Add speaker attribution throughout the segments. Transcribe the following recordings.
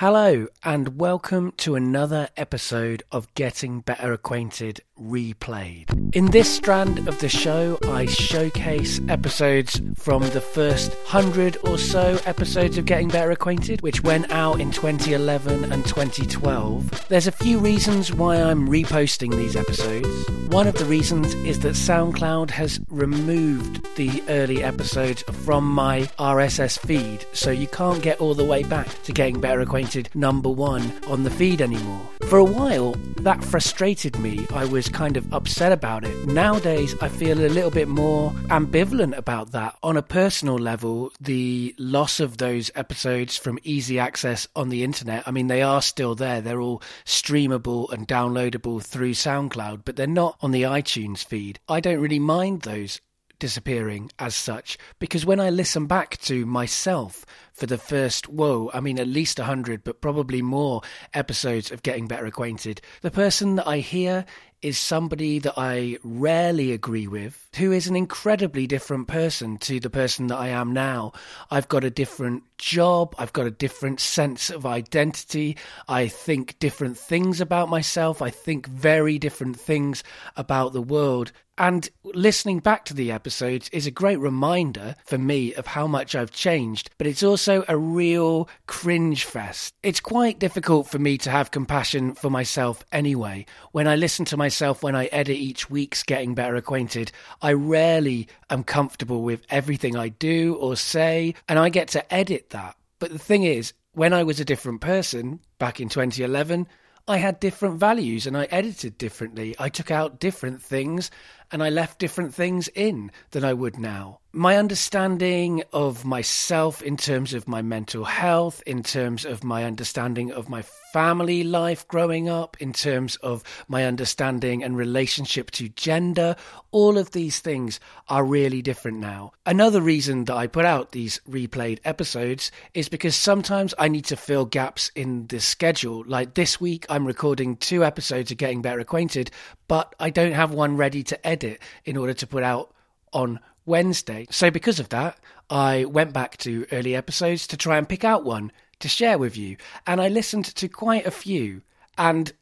Speaker 1: Hello, and welcome to another episode of Getting Better Acquainted Replayed. In this strand of the show, I showcase episodes from the first hundred or so episodes of Getting Better Acquainted, which went out in 2011 and 2012. There's a few reasons why I'm reposting these episodes. One of the reasons is that SoundCloud has removed the early episodes from my RSS feed, so you can't get all the way back to Getting Better Acquainted number one on the feed anymore. For a while, that frustrated me. I was kind of upset about it. Nowadays, I feel a little bit more ambivalent about that. On a personal level, the loss of those episodes from easy access on the internet, I mean, they are still there. They're all streamable and downloadable through SoundCloud, but they're not on the iTunes feed. I don't really mind those disappearing as such because when I listen back to myself for the first, whoa, I mean, at least 100, but probably more episodes of Getting Better Acquainted, the person that I hear is somebody that I rarely agree with, who is an incredibly different person to the person that I am now. I've got a different job, I've got a different sense of identity, I think different things about myself, I think very different things about the world. And listening back to the episodes is a great reminder for me of how much I've changed, but it's also a real cringe fest. It's quite difficult for me to have compassion for myself anyway. When I listen to myself when I edit each week's Getting Better Acquainted, I rarely am comfortable with everything I do or say, and I get to edit that. But the thing is, when I was a different person back in 2011, I had different values and I edited differently. I took out different things and I left different things in than I would now. My understanding of myself in terms of my mental health, in terms of my understanding of my family life growing up, in terms of my understanding and relationship to gender, all of these things are really different now. Another reason that I put out these replayed episodes is because sometimes I need to fill gaps in the schedule. Like this week, I'm recording two episodes of Getting Better Acquainted, but I don't have one ready to edit in order to put out on Wednesday. So, because of that, I went back to early episodes to try and pick out one to share with you. And I listened to quite a few. And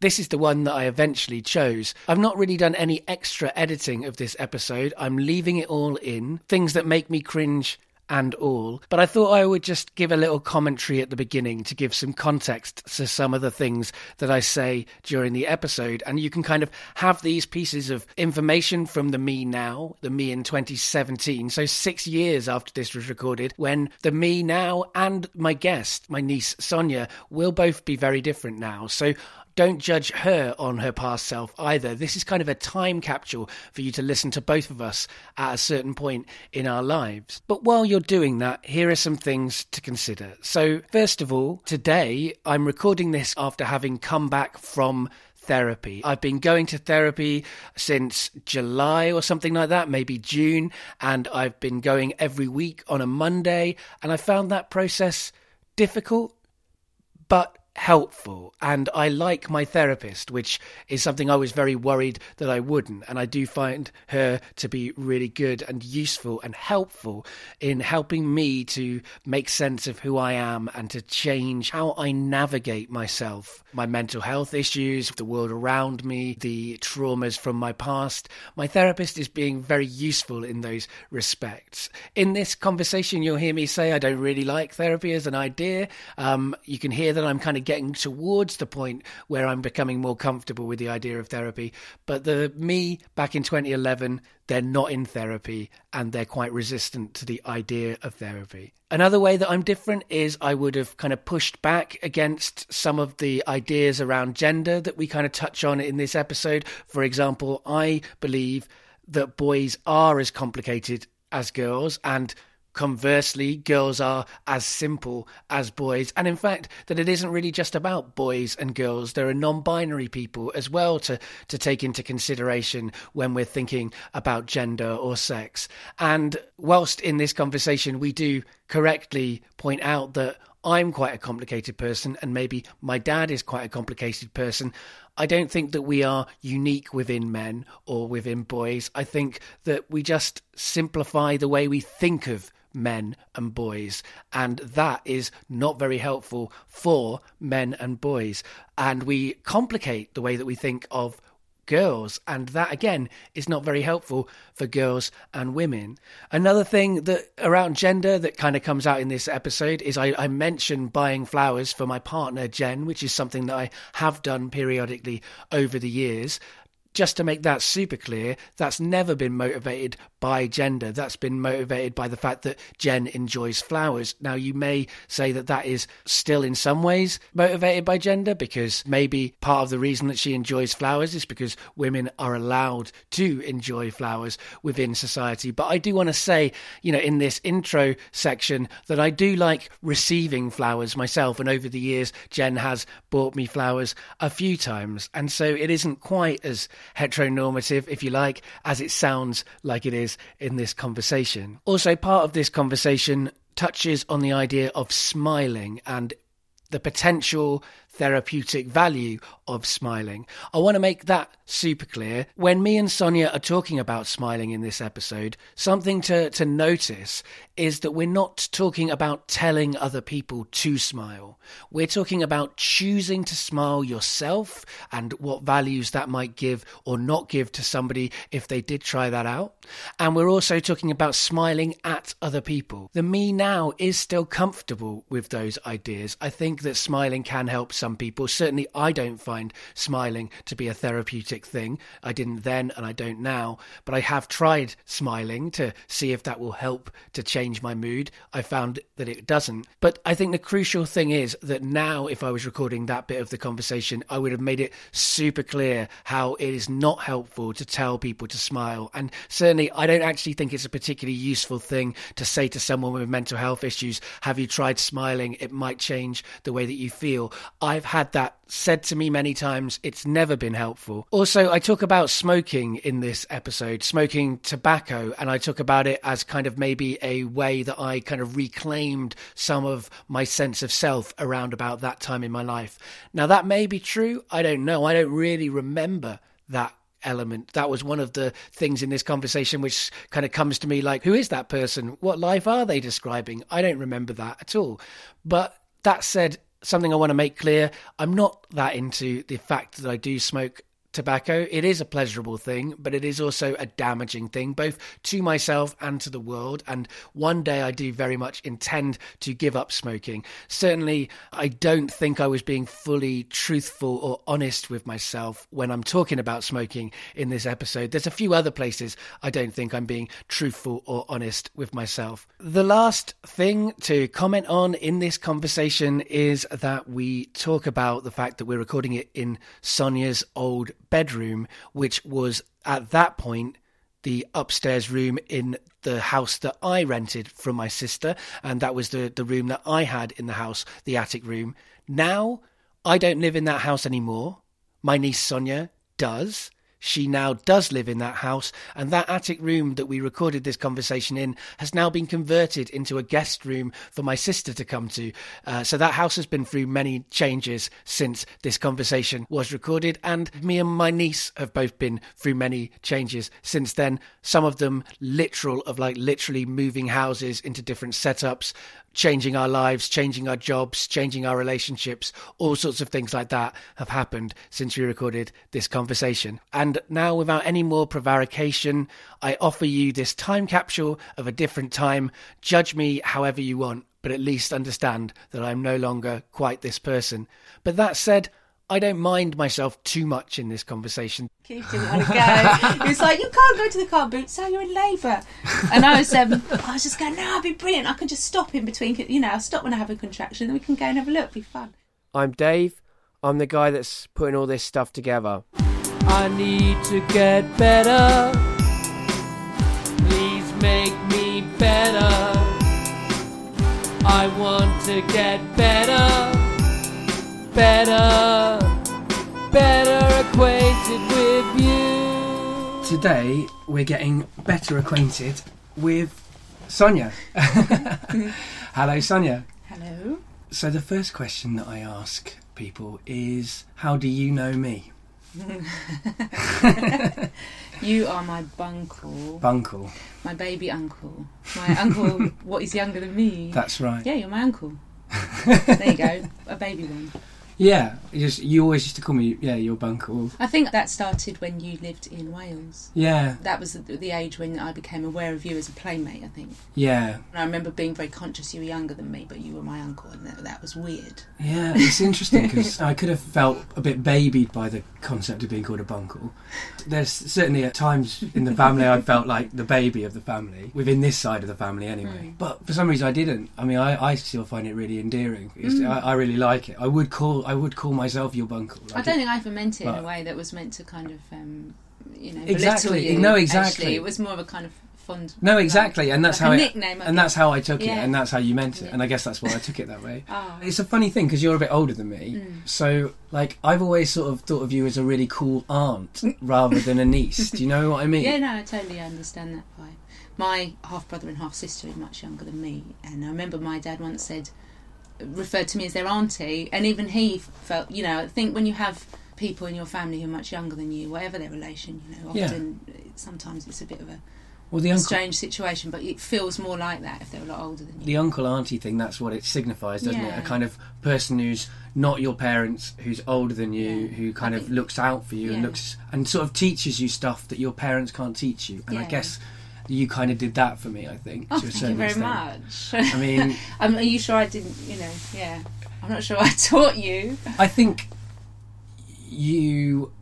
Speaker 1: this is the one that I eventually chose. I've not really done any extra editing of this episode. I'm leaving it all in. Things that make me cringe and all. But I thought I would just give a little commentary at the beginning to give some context to some of the things that I say during the episode. And you can kind of have these pieces of information from the me now, the me in 2017. So six years after this was recorded, when the me now and my guest, my niece Sonia, will both be very different now. So don't judge her on her past self either. This is kind of a time capsule for you to listen to both of us at a certain point in our lives. But while you're doing that, here are some things to consider. So, first of all, today I'm recording this after having come back from therapy. I've been going to therapy since July or something like that, maybe June, and I've been going every week on a Monday, and I found that process difficult, but helpful and I like my therapist, which is something I was very worried that I wouldn't. And I do find her to be really good and useful and helpful in helping me to make sense of who I am and to change how I navigate myself, my mental health issues, the world around me, the traumas from my past. My therapist is being very useful in those respects. In this conversation, you'll hear me say I don't really like therapy as an idea. Um, you can hear that I'm kind of getting towards the point where I'm becoming more comfortable with the idea of therapy. But the me back in 2011, they're not in therapy and they're quite resistant to the idea of therapy. Another way that I'm different is I would have kind of pushed back against some of the ideas around gender that we kind of touch on in this episode. For example, I believe that boys are as complicated as girls and Conversely, girls are as simple as boys, and in fact, that it isn't really just about boys and girls. There are non binary people as well to, to take into consideration when we're thinking about gender or sex. And whilst in this conversation we do correctly point out that I'm quite a complicated person, and maybe my dad is quite a complicated person. I don't think that we are unique within men or within boys. I think that we just simplify the way we think of men and boys. And that is not very helpful for men and boys. And we complicate the way that we think of girls. And that, again, is not very helpful for girls and women. Another thing that around gender that kind of comes out in this episode is I, I mentioned buying flowers for my partner, Jen, which is something that I have done periodically over the years just to make that super clear, that's never been motivated by gender. That's been motivated by the fact that Jen enjoys flowers. Now, you may say that that is still in some ways motivated by gender because maybe part of the reason that she enjoys flowers is because women are allowed to enjoy flowers within society. But I do want to say, you know, in this intro section, that I do like receiving flowers myself. And over the years, Jen has bought me flowers a few times. And so it isn't quite as heteronormative, if you like, as it sounds like it is in this conversation. Also, part of this conversation touches on the idea of smiling and the potential therapeutic value of smiling. I want to make that super clear. When me and Sonia are talking about smiling in this episode, something to, to notice is that we're not talking about telling other people to smile. We're talking about choosing to smile yourself and what values that might give or not give to somebody if they did try that out. And we're also talking about smiling at other people. The me now is still comfortable with those ideas. I think that smiling can help some people. Certainly, I don't find smiling to be a therapeutic thing. I didn't then, and I don't now. But I have tried smiling to see if that will help to change my mood. I found that it doesn't. But I think the crucial thing is that now, if I was recording that bit of the conversation, I would have made it super clear how it is not helpful to tell people to smile. And certainly, I don't actually think it's a particularly useful thing to say to someone with mental health issues, Have you tried smiling? It might change the way that you feel. I've had that said to me many times. It's never been helpful. Also, I talk about smoking in this episode, smoking tobacco, and I talk about it as kind of maybe a way that I kind of reclaimed some of my sense of self around about that time in my life. Now, that may be true. I don't know. I don't really remember that element. That was one of the things in this conversation which kind of comes to me like, who is that person? What life are they describing? I don't remember that at all. But that said, something I want to make clear. I'm not that into the fact that I do smoke tobacco. It is a pleasurable thing, but it is also a damaging thing, both to myself and to the world. And one day I do very much intend to give up smoking. Certainly, I don't think I was being fully truthful or honest with myself when I'm talking about smoking in this episode. There's a few other places I don't think I'm being truthful or honest with myself. The last thing to comment on in this conversation is that we talk about the fact that we're recording it in Sonia's old bedroom, which was at that point the upstairs room in the house that I rented from my sister, and that was the, the room that I had in the house, the attic room. Now, I don't live in that house anymore. My niece Sonia does she now does live in that house, and that attic room that we recorded this conversation in has now been converted into a guest room for my sister to come to. Uh, so that house has been through many changes since this conversation was recorded, and me and my niece have both been through many changes since then. Some of them literal, of like literally moving houses into different setups, changing our lives, changing our jobs, changing our relationships, all sorts of things like that have happened since we recorded this conversation. And now, without any more prevarication, I offer you this time capsule of a different time. Judge me however you want, but at least understand that I'm no longer quite this person. But that said, I don't mind myself too much in this conversation.
Speaker 2: Keith didn't want to go. he was like, "You can't go to the car boot, so you're in labour." And I was, um, I was just going, "No, I'd be brilliant. I can just stop in between. You know, I'll stop when I have a contraction, then we can go and have a look. It'd be fun."
Speaker 3: I'm Dave. I'm the guy that's putting all this stuff together. I need to get better. Please make me better. I want to get better better, better acquainted with you.
Speaker 1: Today, we're getting better acquainted with Sonia. Hello, Sonia.
Speaker 2: Hello.
Speaker 1: So, the first question that I ask people is How do you know me?
Speaker 2: You are my bunkle,
Speaker 1: Bunkle.
Speaker 2: my baby uncle. My uncle, what is younger than me?
Speaker 1: That's right.
Speaker 2: Yeah, you're my uncle. there you go, a baby one.
Speaker 1: Yeah, you, just, you always used to call me, yeah, your bunkle.
Speaker 2: I think that started when you lived in Wales.
Speaker 1: Yeah,
Speaker 2: That was the, the age when I became aware of you as a playmate, I think.
Speaker 1: yeah,
Speaker 2: And I remember being very conscious you were younger than me, but you were my uncle, and that, that was weird.
Speaker 1: yeah. It's interesting because I could have felt a bit babied by the concept of being called a bunkle. There's certainly at times in the family I felt like the baby of the family, within this side of the family anyway.
Speaker 2: Mm.
Speaker 1: But for some reason I didn't. I mean, I, I still find it really endearing.
Speaker 2: Mm.
Speaker 1: I, I really like it. I would call I would call myself your bunkle.
Speaker 2: I
Speaker 1: Like
Speaker 2: don't think I ever meant it in a way that was meant to kind of, um, you know,
Speaker 1: Exactly.
Speaker 2: you.
Speaker 1: No, exactly.
Speaker 2: Actually, it was more of a kind of fond.
Speaker 1: No, exactly, and that's
Speaker 2: like
Speaker 1: how
Speaker 2: a
Speaker 1: it,
Speaker 2: nickname. I
Speaker 1: and that's how I took it, and that's how you meant it,
Speaker 2: Yeah.
Speaker 1: and I guess that's why I took it that way.
Speaker 2: Oh.
Speaker 1: It's a funny thing because you're a bit older than me,
Speaker 2: Mm.
Speaker 1: so like I've always sort of thought of you as a really cool aunt rather than a niece. Do you know what I mean?
Speaker 2: Yeah, no, I totally understand that vibe. My half brother and half sister are much younger than me, and I remember my dad once said, referred to me as their auntie, and even he felt, you know, I think when you have people in your family who are much younger than you, whatever their relation, you know,
Speaker 1: Yeah.
Speaker 2: often sometimes it's a bit of a
Speaker 1: Well, the uncle,
Speaker 2: strange situation, but it feels more like that if they're a lot older than you.
Speaker 1: the uncle auntie thing—that's what it signifies, doesn't it? A kind of person who's not your parents, who's older than you,
Speaker 2: Yeah.
Speaker 1: who kind
Speaker 2: I
Speaker 1: of
Speaker 2: think-
Speaker 1: looks out for you and looks and sort of teaches you stuff that your parents can't teach you. And I guess you kind of did that for me. I think.
Speaker 2: Oh, thank you very
Speaker 1: extent.
Speaker 2: much.
Speaker 1: I mean,
Speaker 2: um, are you sure I didn't, you know, yeah. I'm not sure I taught you.
Speaker 1: I think you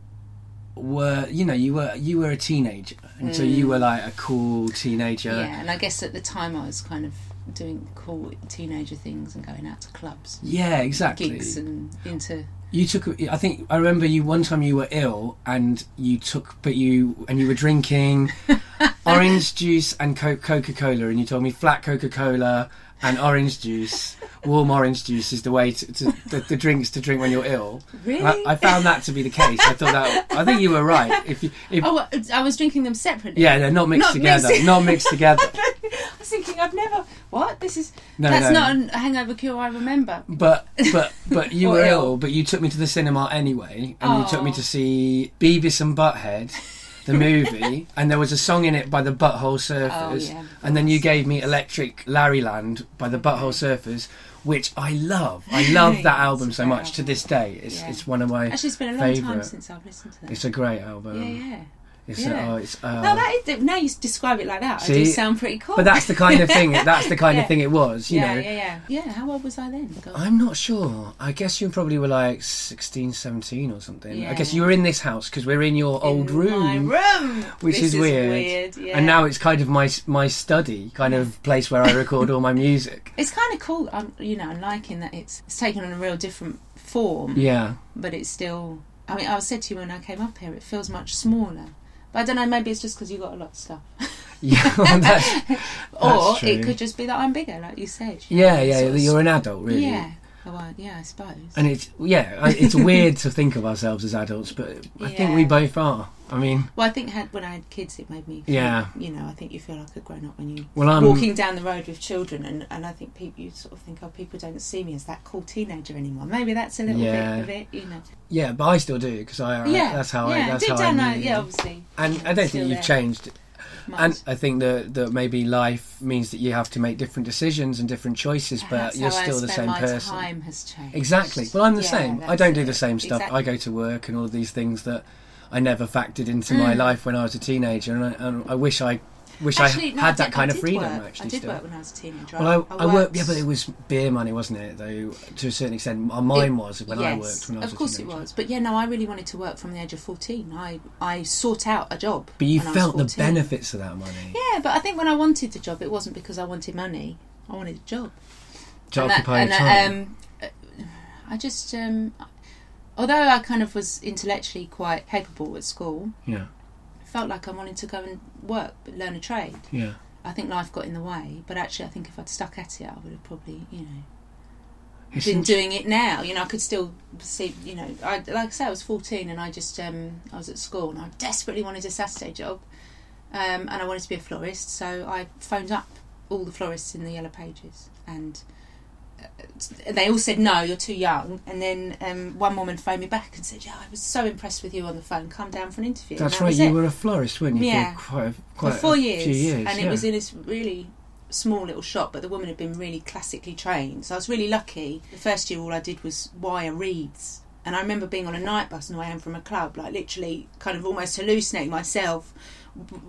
Speaker 1: were, you know, you were you were a teenager, and so you
Speaker 2: Mm.
Speaker 1: were like a cool teenager.
Speaker 2: Yeah, and I guess at the time I was kind of doing cool teenager things and going out to clubs,
Speaker 1: Yeah, exactly.
Speaker 2: gigs, and into.
Speaker 1: You took. I think I remember you one time you were ill, and you took, but you and you were drinking orange juice and Coca Cola, and you told me flat Coca Cola and orange juice, warm orange juice is the way to, to the, the drinks to drink when you're ill.
Speaker 2: Really?
Speaker 1: I, I found that to be the case. I thought that. I think you were right. If you, if
Speaker 2: oh, I was drinking them separately.
Speaker 1: yeah, they're not mixed
Speaker 2: Not
Speaker 1: together.
Speaker 2: mixed-
Speaker 1: Not mixed together.
Speaker 2: I was thinking, I've never. What? This is.
Speaker 1: No,
Speaker 2: that's
Speaker 1: no.
Speaker 2: not a hangover cure I remember.
Speaker 1: But but but you were
Speaker 2: ill.
Speaker 1: ill. But you took me to the cinema anyway, and you took me
Speaker 2: Oh.
Speaker 1: to see Beavis and Butthead, the movie, and there was a song in it by the Butthole Surfers,
Speaker 2: Oh, yeah,
Speaker 1: and then you gave me Electriclarryland by the Butthole Surfers, which I love. I love that album so much to this day. It's
Speaker 2: Yeah.
Speaker 1: it's one of my.
Speaker 2: Actually, it's been a long time
Speaker 1: favourite.
Speaker 2: since I've listened to that.
Speaker 1: It's a great album.
Speaker 2: yeah, yeah.
Speaker 1: It's
Speaker 2: yeah.
Speaker 1: oh, it's. Uh,
Speaker 2: no, that is, now you describe it like that, I
Speaker 1: See?
Speaker 2: do sound pretty cool.
Speaker 1: but that's the kind of thing. That's the kind
Speaker 2: Yeah.
Speaker 1: of thing it was. You
Speaker 2: yeah,
Speaker 1: know.
Speaker 2: yeah, yeah, yeah. How old was I then? God.
Speaker 1: I'm not sure. I guess you probably were like 16, 17 or something. I guess you were in this house because we're in your old room.
Speaker 2: My room,
Speaker 1: Which
Speaker 2: This
Speaker 1: is weird.
Speaker 2: weird yeah.
Speaker 1: And now it's kind of my my study, kind of place where I record all my music.
Speaker 2: it's kind of cool. I'm, you know, I'm liking that it's it's taken on a real different form,
Speaker 1: Yeah.
Speaker 2: but it's still. I mean, I said to you when I came up here, it feels much smaller. But I don't know. Maybe it's just because you got a lot of stuff,
Speaker 1: Yeah. well, that's-
Speaker 2: or
Speaker 1: true.
Speaker 2: it could just be that I'm bigger, like you said. you
Speaker 1: yeah,
Speaker 2: know,
Speaker 1: yeah. You're an adult, really.
Speaker 2: Yeah. Well, yeah, I suppose.
Speaker 1: And it's yeah, it's weird to think of ourselves as adults, but I think we both are. I mean,
Speaker 2: well, I think had, when I had kids, it made me. Feel,
Speaker 1: Yeah.
Speaker 2: You know, I think you feel like a grown up when you
Speaker 1: well, I'm
Speaker 2: walking down the road with children, and, and I think people you sort of think, oh, people don't see me as that cool teenager anymore. Maybe that's a little
Speaker 1: Yeah.
Speaker 2: bit of it, you know.
Speaker 1: yeah, but I still do because I, I
Speaker 2: yeah,
Speaker 1: that's how
Speaker 2: yeah,
Speaker 1: I that's how I
Speaker 2: yeah, obviously.
Speaker 1: And I don't think you've
Speaker 2: there.
Speaker 1: changed
Speaker 2: Much.
Speaker 1: And I think that that maybe life means that you have to make different decisions and different choices, but you're still the same
Speaker 2: my
Speaker 1: person.
Speaker 2: Time has changed.
Speaker 1: Exactly. Well, I'm the
Speaker 2: Yeah,
Speaker 1: same. I don't do the same stuff. I go to work and all of these things that I never factored into my
Speaker 2: Mm.
Speaker 1: life when I was a teenager, and I, and I wish I wish
Speaker 2: Actually,
Speaker 1: I
Speaker 2: no,
Speaker 1: had
Speaker 2: did-
Speaker 1: that kind of freedom.
Speaker 2: work.
Speaker 1: Actually,
Speaker 2: I did
Speaker 1: still.
Speaker 2: work when I was a teenager.
Speaker 1: Well, I, I, worked,
Speaker 2: worked-
Speaker 1: yeah, but it was beer money, wasn't it? Though to a certain extent, uh, mine was when I worked when I was
Speaker 2: of
Speaker 1: a
Speaker 2: course it was. But yeah, no, I really wanted to work from the age of fourteen. I I sought out a job.
Speaker 1: But you
Speaker 2: I
Speaker 1: felt the benefits of that money
Speaker 2: Yeah, but I think when I wanted the job, it wasn't because I wanted money. I wanted a job.
Speaker 1: to
Speaker 2: And that- and, um, uh, I just, um, although I kind of was intellectually quite capable at school,
Speaker 1: yeah,
Speaker 2: I felt like I wanted to go and work, but learn a trade.
Speaker 1: yeah.
Speaker 2: I think life got in the way, but actually, I think if I'd stuck at it, I would have probably, you know,
Speaker 1: It's
Speaker 2: been doing it now. You know, I could still see. You know, I like I say, I was fourteen and I just um, I was at school and I desperately wanted a Saturday job, um, and I wanted to be a florist. So I phoned up all the florists in the Yellow Pages and they all said no, you're too young. And then um, one woman phoned me back and said, "Yeah, I was so impressed with you on the phone. Come down for an interview."
Speaker 1: That's
Speaker 2: that
Speaker 1: right. You
Speaker 2: it.
Speaker 1: were a florist, weren't you?
Speaker 2: Yeah.
Speaker 1: For quite, a,
Speaker 2: for
Speaker 1: quite
Speaker 2: four
Speaker 1: a
Speaker 2: years,
Speaker 1: few years.
Speaker 2: and
Speaker 1: yeah.
Speaker 2: it was in this really small little shop. But the woman had been really classically trained, so I was really lucky. The first year, all I did was wire reeds. And I remember being on a night bus on the way home from a club, like literally kind of almost hallucinating myself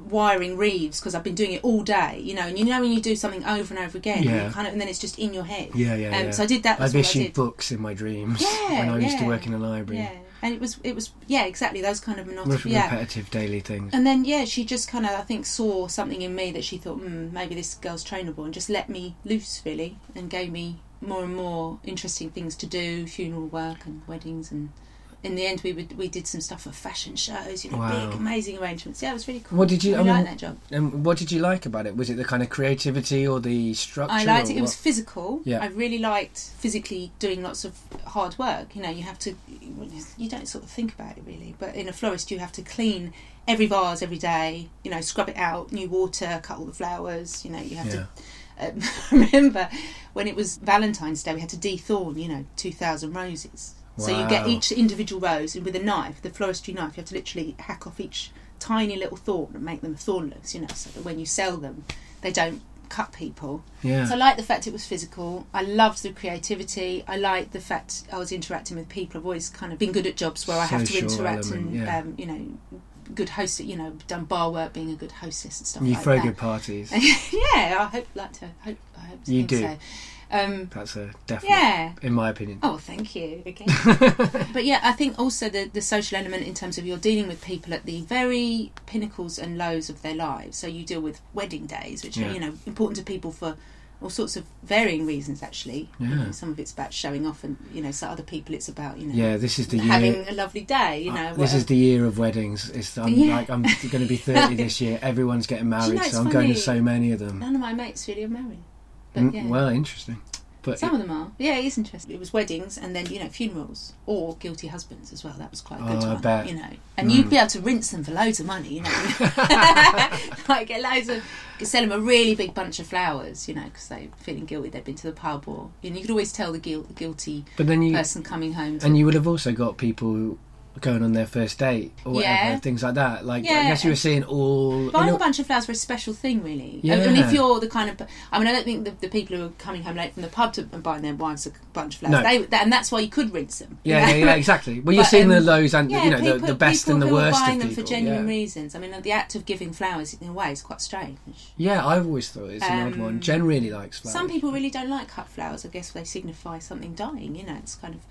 Speaker 2: wiring reeds because I've been doing it all day, you know. And you know when you do something over and over again, and,
Speaker 1: Yeah.
Speaker 2: you kind of, and then it's just in your head.
Speaker 1: Yeah, yeah,
Speaker 2: Um,
Speaker 1: yeah.
Speaker 2: So I did that.
Speaker 1: I've issued books in my dreams
Speaker 2: Yeah,
Speaker 1: when I used to work in a library.
Speaker 2: Yeah, and it was it was yeah exactly those kind of monotonous. Yeah,
Speaker 1: repetitive daily things.
Speaker 2: and then yeah, she just kind of I think saw something in me that she thought, mm, maybe this girl's trainable, and just let me loose really, and gave me more and more interesting things to do, funeral work and weddings, and in the end we would, we did some stuff for fashion shows, you know,
Speaker 1: Wow.
Speaker 2: big amazing arrangements. Yeah, it was really cool.
Speaker 1: What did you?
Speaker 2: I
Speaker 1: mean,
Speaker 2: liked that job.
Speaker 1: And what did you like about it? Was it the kind of creativity or the structure?
Speaker 2: I liked it. It was physical.
Speaker 1: Yeah.
Speaker 2: I really liked physically doing lots of hard work. You know, you have to. You don't sort of think about it really, but in a florist, you have to clean every vase every day. You know, scrub it out, new water, cut all the flowers. You know, you have
Speaker 1: Yeah.
Speaker 2: to. Um, remember when it was Valentine's Day, we had to dethorn. You know, two thousand roses. So you get each individual rose, and with a knife, the floristry knife, you have to literally hack off each tiny little thorn and make them thornless. You know, so that when you sell them, they don't cut people.
Speaker 1: Yeah.
Speaker 2: So I liked the fact it was physical. I loved the creativity. I liked the fact I was interacting with people. I've always kind of been good at jobs where I have to interact
Speaker 1: element,
Speaker 2: and,
Speaker 1: yeah.
Speaker 2: um, you know, good host. You know, done bar work, being a good hostess and stuff
Speaker 1: you
Speaker 2: like
Speaker 1: throw
Speaker 2: that.
Speaker 1: good parties.
Speaker 2: yeah, I hope like to hope. I hope
Speaker 1: You do.
Speaker 2: So. Um,
Speaker 1: That's a definite,
Speaker 2: yeah.
Speaker 1: in my opinion.
Speaker 2: Oh, thank you again. but yeah, I think also the the social element in terms of you're dealing with people at the very pinnacles and lows of their lives. So you deal with wedding days, which
Speaker 1: Yeah.
Speaker 2: are you know important to people for all sorts of varying reasons. Actually, You
Speaker 1: Yeah.
Speaker 2: know, some of it's about showing off, and you know, so other people it's about you know
Speaker 1: Yeah, this is the
Speaker 2: having
Speaker 1: year.
Speaker 2: a lovely day. You know,
Speaker 1: uh, this is the year of weddings. It's I'm
Speaker 2: Yeah.
Speaker 1: like I'm going to be 30 this year. Everyone's getting married,
Speaker 2: know,
Speaker 1: so I'm going to so many of them.
Speaker 2: none of my mates really are married. But
Speaker 1: Mm,
Speaker 2: yeah.
Speaker 1: Well, interesting. But
Speaker 2: Some of them are. Yeah, it is interesting. It was weddings and then, you know, funerals or guilty husbands as well. That was quite a good
Speaker 1: Oh, I
Speaker 2: one,
Speaker 1: bet.
Speaker 2: you know. And
Speaker 1: Mm.
Speaker 2: you'd be able to rinse them for loads of money, you know. like get loads of, could sell them a really big bunch of flowers, you know, because they're feeling guilty. They've been to the pub or, you know, you could always tell the guil- guilty
Speaker 1: but then you
Speaker 2: person coming home.
Speaker 1: And you would have also got people going on their first date or whatever,
Speaker 2: Yeah.
Speaker 1: things like that. Like I guess you were seeing all.
Speaker 2: Buying
Speaker 1: you
Speaker 2: a bunch of flowers for a special thing, really.
Speaker 1: Yeah.
Speaker 2: And if you're the kind of, I mean, I don't think the, the people who are coming home late from the pub to and buying their wives a bunch of flowers,
Speaker 1: No.
Speaker 2: they, that, and that's why you could rinse them.
Speaker 1: yeah, yeah, yeah, exactly. Well, you're seeing the
Speaker 2: um,
Speaker 1: lows and
Speaker 2: Yeah,
Speaker 1: you know
Speaker 2: people,
Speaker 1: the, the best
Speaker 2: people
Speaker 1: and the
Speaker 2: who
Speaker 1: worst
Speaker 2: are buying them
Speaker 1: people.
Speaker 2: for genuine
Speaker 1: yeah.
Speaker 2: reasons. I mean, the act of giving flowers in a way is quite strange.
Speaker 1: yeah, I've always thought it's an odd
Speaker 2: Um,
Speaker 1: one. Jen really likes flowers.
Speaker 2: Some people really don't like cut flowers. I guess they signify something dying. You know, it's kind of.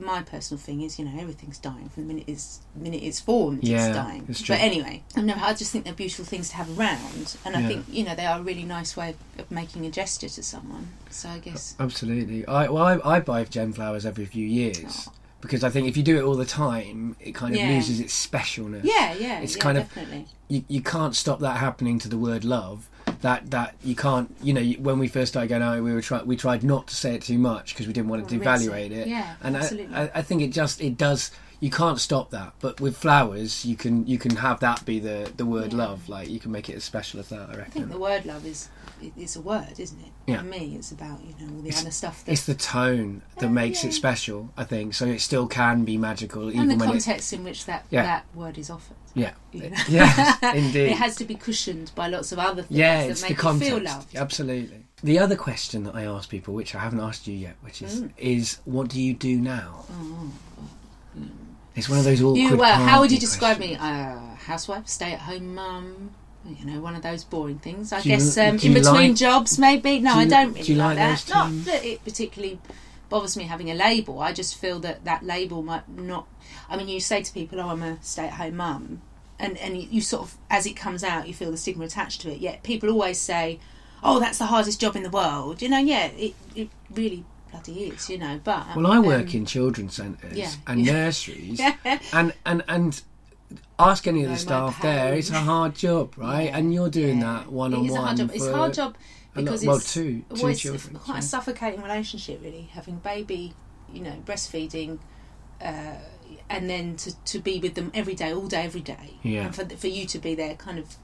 Speaker 2: My personal thing is, you know, everything's dying from the minute it's the minute it's formed.
Speaker 1: Yeah,
Speaker 2: it's dying.
Speaker 1: it's.
Speaker 2: But anyway, I know. I just think they're beautiful things to have around, and I
Speaker 1: Yeah.
Speaker 2: think you know they are a really nice way of, making a gesture to someone. So I guess
Speaker 1: Absolutely. I well, I, I buy Jen flowers every few years oh. because I think if you do it all the time, it kind of
Speaker 2: Yeah.
Speaker 1: loses its specialness.
Speaker 2: yeah, yeah,
Speaker 1: It's
Speaker 2: yeah,
Speaker 1: kind of-
Speaker 2: definitely.
Speaker 1: You, you can't stop that happening to the word love. That that you can't. You know, when we first started going out, we were try, we tried not to say it too much because we didn't want to devaluate it.
Speaker 2: Yeah,
Speaker 1: and
Speaker 2: absolutely.
Speaker 1: I, I think it just it does. You can't stop that. But with flowers, you can you can have that be the the word
Speaker 2: Yeah.
Speaker 1: love. Like you can make it as special as that. I reckon.
Speaker 2: I think the word love is it's a word, isn't it?
Speaker 1: Yeah.
Speaker 2: For me, it's about you know all the
Speaker 1: It's-
Speaker 2: other stuff that
Speaker 1: it's the tone that makes
Speaker 2: yeah.
Speaker 1: it special. I think so. It still can be magical even
Speaker 2: and the
Speaker 1: when it
Speaker 2: context in which that
Speaker 1: Yeah.
Speaker 2: that word is offered.
Speaker 1: Yeah.
Speaker 2: you know?
Speaker 1: Yes, indeed.
Speaker 2: it has to be cushioned by lots of other things
Speaker 1: yeah,
Speaker 2: that make you feel loved.
Speaker 1: Absolutely. The other question that I ask people, which I haven't asked you yet, which is,
Speaker 2: Mm.
Speaker 1: is what do you do now?
Speaker 2: Oh.
Speaker 1: It's one of those awkward.
Speaker 2: You, were. how would you describe me?
Speaker 1: questions.
Speaker 2: Uh, housewife, stay-at-home mum. You know, one of those boring things. I
Speaker 1: Do you-
Speaker 2: guess um, in between
Speaker 1: like-
Speaker 2: jobs, maybe. No, I don't really
Speaker 1: do you like
Speaker 2: that. Not that it particularly bothers me having a label. I just feel that that label might not. I mean, you say to people, "Oh, I'm a stay-at-home mum," and and you, you sort of, as it comes out, you feel the stigma attached to it. Yet people always say, "Oh, that's the hardest job in the world." You know, yeah, it it really bloody is. You know, but
Speaker 1: Well, I work
Speaker 2: um,
Speaker 1: in children's centres
Speaker 2: yeah.
Speaker 1: and nurseries,
Speaker 2: Yeah.
Speaker 1: and and and ask any of the staff there. It's a hard job, right? And you're doing that one on
Speaker 2: It is a hard
Speaker 1: one.
Speaker 2: job. It's a hard job
Speaker 1: a lot-
Speaker 2: because
Speaker 1: well,
Speaker 2: it's
Speaker 1: two- two
Speaker 2: well, it's
Speaker 1: children,
Speaker 2: quite a suffocating relationship, really. Having baby, you know, breastfeeding, uh, and then to, to be with them every day, all day, every day,
Speaker 1: Yeah.
Speaker 2: and for for you to be there, kind of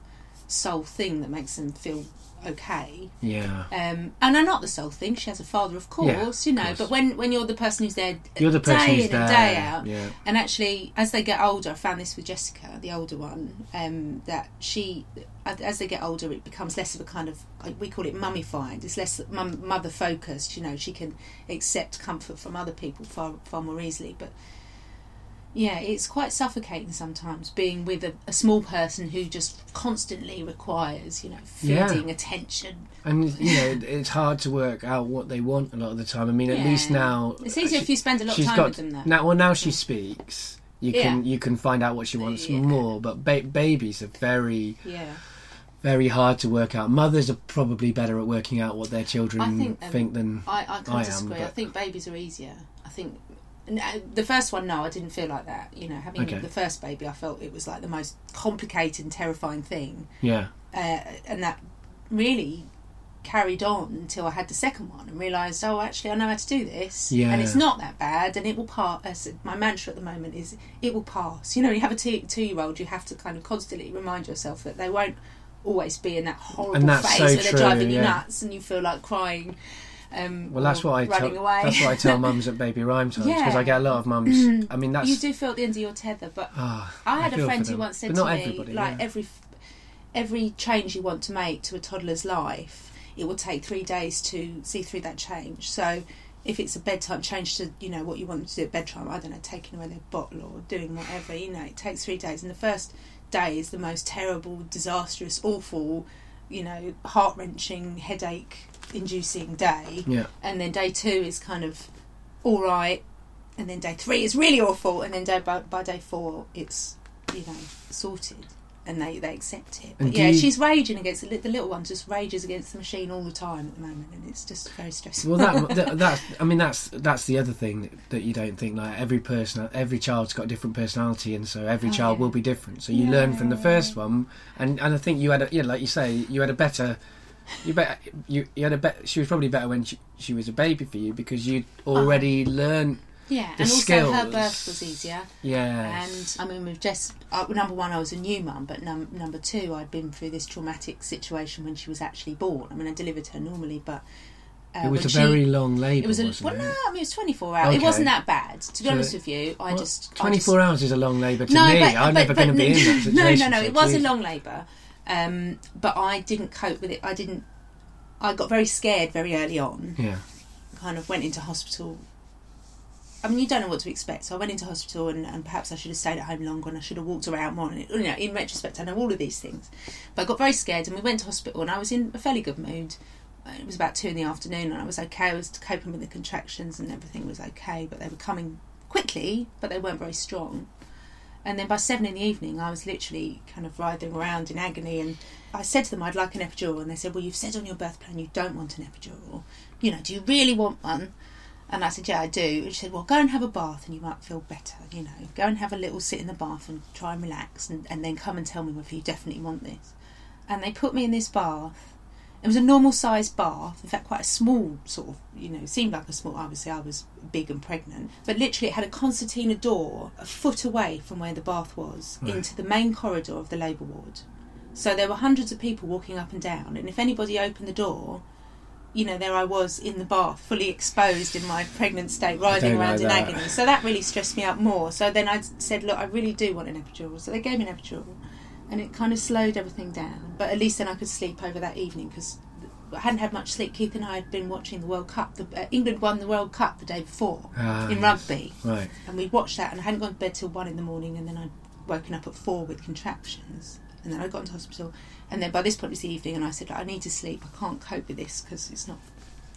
Speaker 2: sole thing that makes them feel okay.
Speaker 1: Yeah.
Speaker 2: Um, and I'm not the sole thing. She has a father, of course,
Speaker 1: Yeah,
Speaker 2: you know.
Speaker 1: course.
Speaker 2: but when when you're the person who's there,
Speaker 1: You're the person
Speaker 2: day
Speaker 1: who's
Speaker 2: in
Speaker 1: there.
Speaker 2: and day out,
Speaker 1: Yeah.
Speaker 2: and actually, as they get older, I found this with Jessica, the older one, um, that she, as they get older, it becomes less of a kind of we call it mummified. It's less mother focused. You know, she can accept comfort from other people far far more easily. But yeah, it's quite suffocating sometimes being with a, a small person who just constantly requires, you know,
Speaker 1: Yeah.
Speaker 2: feeding attention.
Speaker 1: And you know, it's hard to work out what they want a lot of the time. I mean, at
Speaker 2: Yeah.
Speaker 1: least now
Speaker 2: It's easier
Speaker 1: she-
Speaker 2: if you spend a lot of time
Speaker 1: got
Speaker 2: with them. Though.
Speaker 1: now. Well, now she speaks. You can you can find out what she wants
Speaker 2: Yeah.
Speaker 1: more. But ba- babies are very
Speaker 2: yeah.
Speaker 1: very hard to work out. Mothers are probably better at working out what their children
Speaker 2: I think, um,
Speaker 1: than.
Speaker 2: I, I
Speaker 1: I am,
Speaker 2: disagree. I think babies are easier. I think uh, the first one, no, I didn't feel like that. You know, having
Speaker 1: Okay.
Speaker 2: the first baby, I felt it was like the most complicated and terrifying thing,
Speaker 1: Yeah,
Speaker 2: uh, and that really carried on until I had the second one and realised, oh, actually, I know how to do this,
Speaker 1: Yeah.
Speaker 2: and it's not that bad, and it will pass. My mantra at the moment is, it will pass. You know, you have a two two year old, you have to kind of constantly remind yourself that they won't always be in that horrible phase
Speaker 1: so
Speaker 2: where they're
Speaker 1: true,
Speaker 2: driving you nuts and you feel like crying. Um,
Speaker 1: well, that's what I
Speaker 2: running
Speaker 1: tell.
Speaker 2: away.
Speaker 1: That's what I tell mums at baby rhyme times because
Speaker 2: Yeah.
Speaker 1: I get a lot of mums. I mean, that's
Speaker 2: you do feel at the end of your tether, but
Speaker 1: ah,
Speaker 2: I had a friend who once said to me, like
Speaker 1: yeah.
Speaker 2: every every change you want to make to a toddler's life, it will take three days to see through that change. So. If it's a bedtime change to you know what you want to do at bedtime, I don't know, taking away their bottle or doing whatever, you know, it takes three days. And the first day is the most terrible, disastrous, awful, you know, heart wrenching, inducing day.
Speaker 1: Yeah,
Speaker 2: and then day two is kind of all right, and then day three is really awful, and then day by, by day four it's you know sorted, and they they accept it. But yeah,
Speaker 1: you-
Speaker 2: she's raging against the, the little one, just rages against the machine all the time at the moment, and it's just very stressful.
Speaker 1: well, that, that that's. I mean, that's that's the other thing that you don't think. Like every person, every child's got a different personality, and so every
Speaker 2: Oh,
Speaker 1: child
Speaker 2: yeah.
Speaker 1: will be different. So you learn from the first one, and and I think you had a yeah, like you say, you had a better. You bet you you had a bet. She was probably better when she, she was a baby for you because you'd already learned.
Speaker 2: yeah,
Speaker 1: the
Speaker 2: and also her
Speaker 1: skills.
Speaker 2: birth was easier.
Speaker 1: Yeah.
Speaker 2: And I mean, with Jess, uh, number one, I was a new mum, but num- number two, I'd been through this traumatic situation when she was actually born. I mean, I delivered her normally, but uh,
Speaker 1: it was a
Speaker 2: she-
Speaker 1: very long labour.
Speaker 2: It was a well,
Speaker 1: it?
Speaker 2: no, I mean it was twenty four hours. It wasn't that bad, to be
Speaker 1: So-
Speaker 2: honest with you. I
Speaker 1: Well,
Speaker 2: just
Speaker 1: Twenty four hours is a long labour to
Speaker 2: no,
Speaker 1: me.
Speaker 2: but,
Speaker 1: I'm
Speaker 2: but,
Speaker 1: never going to be in that
Speaker 2: no,
Speaker 1: situation.
Speaker 2: no, no.
Speaker 1: so
Speaker 2: It was a long labour, um, but I didn't cope with it. I didn't. I got very scared very early on.
Speaker 1: Yeah.
Speaker 2: Kind of went into hospital. I mean, you don't know what to expect. So I went into hospital, and, and perhaps I should have stayed at home longer, and I should have walked around more. And you know, in retrospect, I know all of these things, but I got very scared, and we went to hospital, and I was in a fairly good mood. It was about two in the afternoon, and I was okay. I was coping with the contractions, and everything was okay. But they were coming quickly, but they weren't very strong. And then by seven in the evening, I was literally kind of writhing around in agony. And I said to them, I'd like an epidural. And they said, Well, you've said on your birth plan you don't want an epidural. You know, do you really want one? And I said, Yeah, I do. And she said, Well, go and have a bath and you might feel better. You know, go and have a little sit in the bath and try and relax and, and then come and tell me whether you definitely want this. And they put me in this bath. It was a normal sized bath, in fact, quite a small sort of, you know, seemed like a small. Obviously, I was big and pregnant, but literally, it had a concertina door a foot away from where the bath was
Speaker 1: Right.
Speaker 2: into the main corridor of the labour ward. So there were hundreds of people walking up and down, and if anybody opened the door, you know, there I was in the bath, fully exposed in my pregnant state, writhing around in
Speaker 1: that.
Speaker 2: agony. So that really stressed me out more. So then I said, look, I really do want an epidural. So they gave me an epidural, and it kind of slowed everything down. But at least then I could sleep over that evening because I hadn't had much sleep. Keith and I had been watching the World Cup. The, uh, England won the World Cup the day before
Speaker 1: Ah,
Speaker 2: in
Speaker 1: yes.
Speaker 2: rugby,
Speaker 1: Right.
Speaker 2: and we watched that. And I hadn't gone to bed till one in the morning, and then I'd woken up at four with contractions. And then I got into hospital, and then by this point it was the evening, and I said, I need to sleep. I can't cope with this because it's not,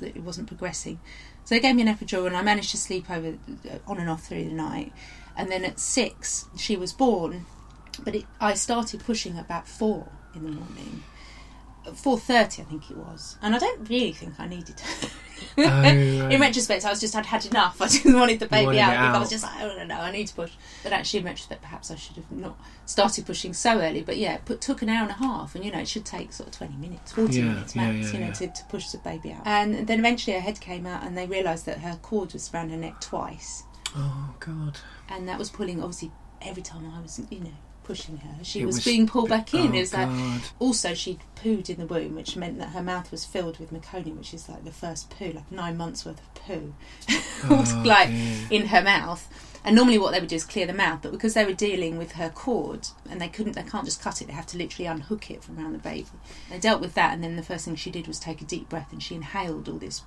Speaker 2: it wasn't progressing. So they gave me an epidural, and I managed to sleep over uh, on and off through the night. And then at six, she was born, but it, I started pushing about four in the morning. Four thirty, I think it was, and I don't really think I needed.
Speaker 1: Oh, right.
Speaker 2: In retrospect, I was just I'd had enough. I just wanted the baby
Speaker 1: wanted
Speaker 2: out.
Speaker 1: it
Speaker 2: I was just like, I don't know, I need to push. But actually, in retrospect, perhaps I should have not started pushing so early. But yeah, it put, took an hour and a half, and you know, it should take sort of twenty minutes, forty
Speaker 1: Yeah,
Speaker 2: minutes
Speaker 1: yeah,
Speaker 2: max,
Speaker 1: yeah,
Speaker 2: you know,
Speaker 1: yeah.
Speaker 2: to, to push the baby out. And then eventually, her head came out, and they realised that her cord was around her neck twice,
Speaker 1: Oh God.
Speaker 2: and that was pulling obviously every time I was, you know, pushing her. She was,
Speaker 1: was-
Speaker 2: being pulled back in.
Speaker 1: Oh,
Speaker 2: it was like also she'd pooed in the womb, which meant that her mouth was filled with meconium, which is like the first poo, like nine months worth of poo, was
Speaker 1: Oh,
Speaker 2: like
Speaker 1: dear.
Speaker 2: in her mouth. And normally, what they would do is clear the mouth, but because they were dealing with her cord and they couldn't, they can't just cut it. They have to literally unhook it from around the baby. They dealt with that, and then the first thing she did was take a deep breath, and she inhaled all this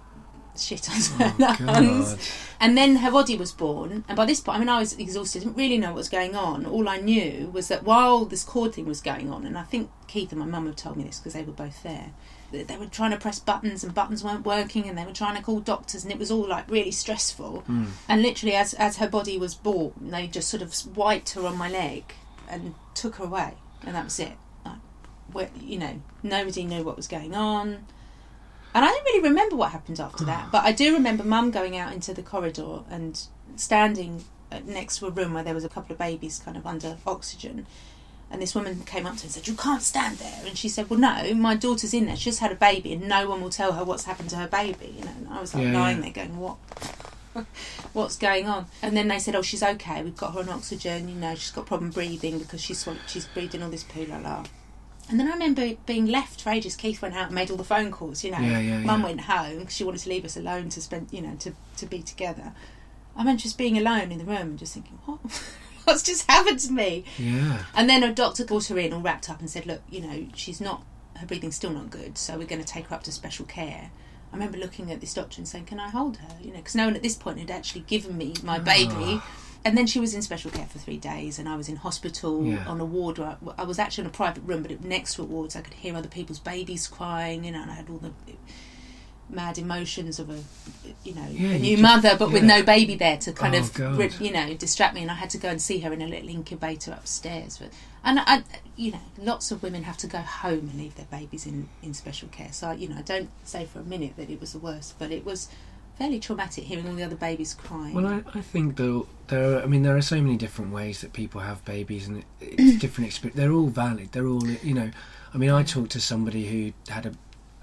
Speaker 2: shit her
Speaker 1: Oh,
Speaker 2: lungs.
Speaker 1: God.
Speaker 2: And then her body was born, and by this point, I mean, I was exhausted, didn't really know what was going on. All I knew was that while this cord thing was going on, and I think Keith and my mum have told me this because they were both there, they were trying to press buttons and buttons weren't working, and they were trying to call doctors, and it was all like really stressful.
Speaker 1: Mm.
Speaker 2: And literally, as as her body was born, they just sort of wiped her on my leg and took her away, and that was it. Like, where, you know, nobody knew what was going on. And I don't really remember what happened after that, but I do remember Mum going out into the corridor and standing uh, next to a room where there was a couple of babies kind of under oxygen. And this woman came up to her and said, You can't stand there. And she said, Well, no, my daughter's in there. She just had a baby and no one will tell her what's happened to her baby. You know, and I was like
Speaker 1: Yeah,
Speaker 2: lying
Speaker 1: yeah.
Speaker 2: there going, What? What's going on? And then they said, Oh, she's okay. We've got her on oxygen. You know, she's got problem breathing because she's, she's breathing all this poo, la la. And then I remember being left for ages. Keith went out and made all the phone calls. You know,
Speaker 1: Yeah, yeah,
Speaker 2: Mum
Speaker 1: yeah.
Speaker 2: went home because she wanted to leave us alone to spend, you know, to to be together. I remember just being alone in the room and just thinking, what, what's just happened to me?
Speaker 1: Yeah.
Speaker 2: And then a doctor brought her in all wrapped up and said, look, you know, she's not, her breathing's still not good, so we're going to take her up to special care. I remember looking at this doctor and saying, can I hold her? You know, because no one at this point had actually given me my baby. Ah. And then she was in special care for three days, and I was in hospital
Speaker 1: Yeah.
Speaker 2: on a ward. Where I, I was actually in a private room, but it, next to a ward, so I could hear other people's babies crying. You know, and I had all the mad emotions of a, you know,
Speaker 1: Yeah,
Speaker 2: a new
Speaker 1: just-
Speaker 2: mother, but with no baby there to kind
Speaker 1: Oh,
Speaker 2: of,
Speaker 1: God.
Speaker 2: you know, distract me. And I had to go and see her in a little incubator upstairs. But and I, you know, lots of women have to go home and leave their babies in in special care. So I, you know, I don't say for a minute that it was the worst, but it was fairly traumatic hearing all the other babies crying.
Speaker 1: Well, I, I think though there. Are, I mean, there are so many different ways that people have babies, and it, it's different experience. They're all valid. They're all, you know. I mean, I talked to somebody who had a,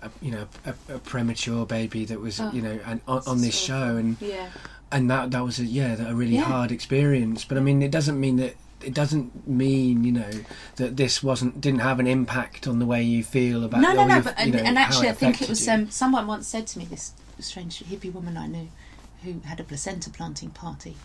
Speaker 1: a you know, a, a premature baby that was,
Speaker 2: Oh,
Speaker 1: you know, and on, on this show, and
Speaker 2: yeah,
Speaker 1: and that that was a yeah, a really
Speaker 2: Yeah.
Speaker 1: hard experience. But I mean, it doesn't mean that. It doesn't mean, you know, that this wasn't didn't have an impact on the way you feel about.
Speaker 2: no, no, no.
Speaker 1: you-
Speaker 2: But,
Speaker 1: you
Speaker 2: and,
Speaker 1: know,
Speaker 2: and actually, I think it was um, someone once said to me this strange hippie woman I knew who had a placenta planting party.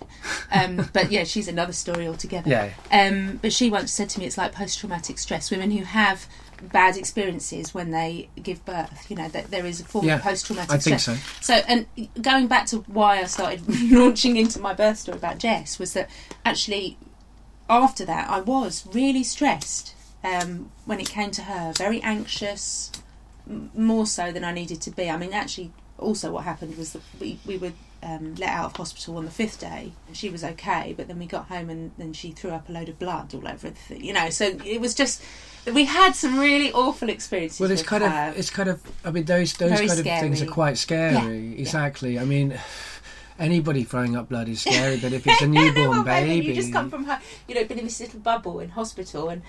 Speaker 2: Um, but yeah, she's another story altogether.
Speaker 1: Yeah.
Speaker 2: Um, but she once said to me, it's like post traumatic stress. Women who have bad experiences when they give birth, you know, that there is a form
Speaker 1: Yeah,
Speaker 2: of post traumatic stress.
Speaker 1: I think
Speaker 2: stress.
Speaker 1: so.
Speaker 2: So, and going back to why I started launching into my birth story about Jess was that actually after that I was really stressed um, when it came to her, very anxious, m- more so than I needed to be. I mean, actually, also what happened was that we, we were um, let out of hospital on the fifth day. She was okay, but then we got home and then she threw up a load of blood all over everything. You know, so it was just we had some really awful experiences.
Speaker 1: Well, it's kind
Speaker 2: her.
Speaker 1: of, it's kind of. I mean, those those
Speaker 2: Very
Speaker 1: kind of things are quite scary.
Speaker 2: Yeah,
Speaker 1: Exactly. I mean, anybody throwing up blood is scary, but if it's a newborn baby,
Speaker 2: You just come from, ho- you know, been in this little bubble in hospital and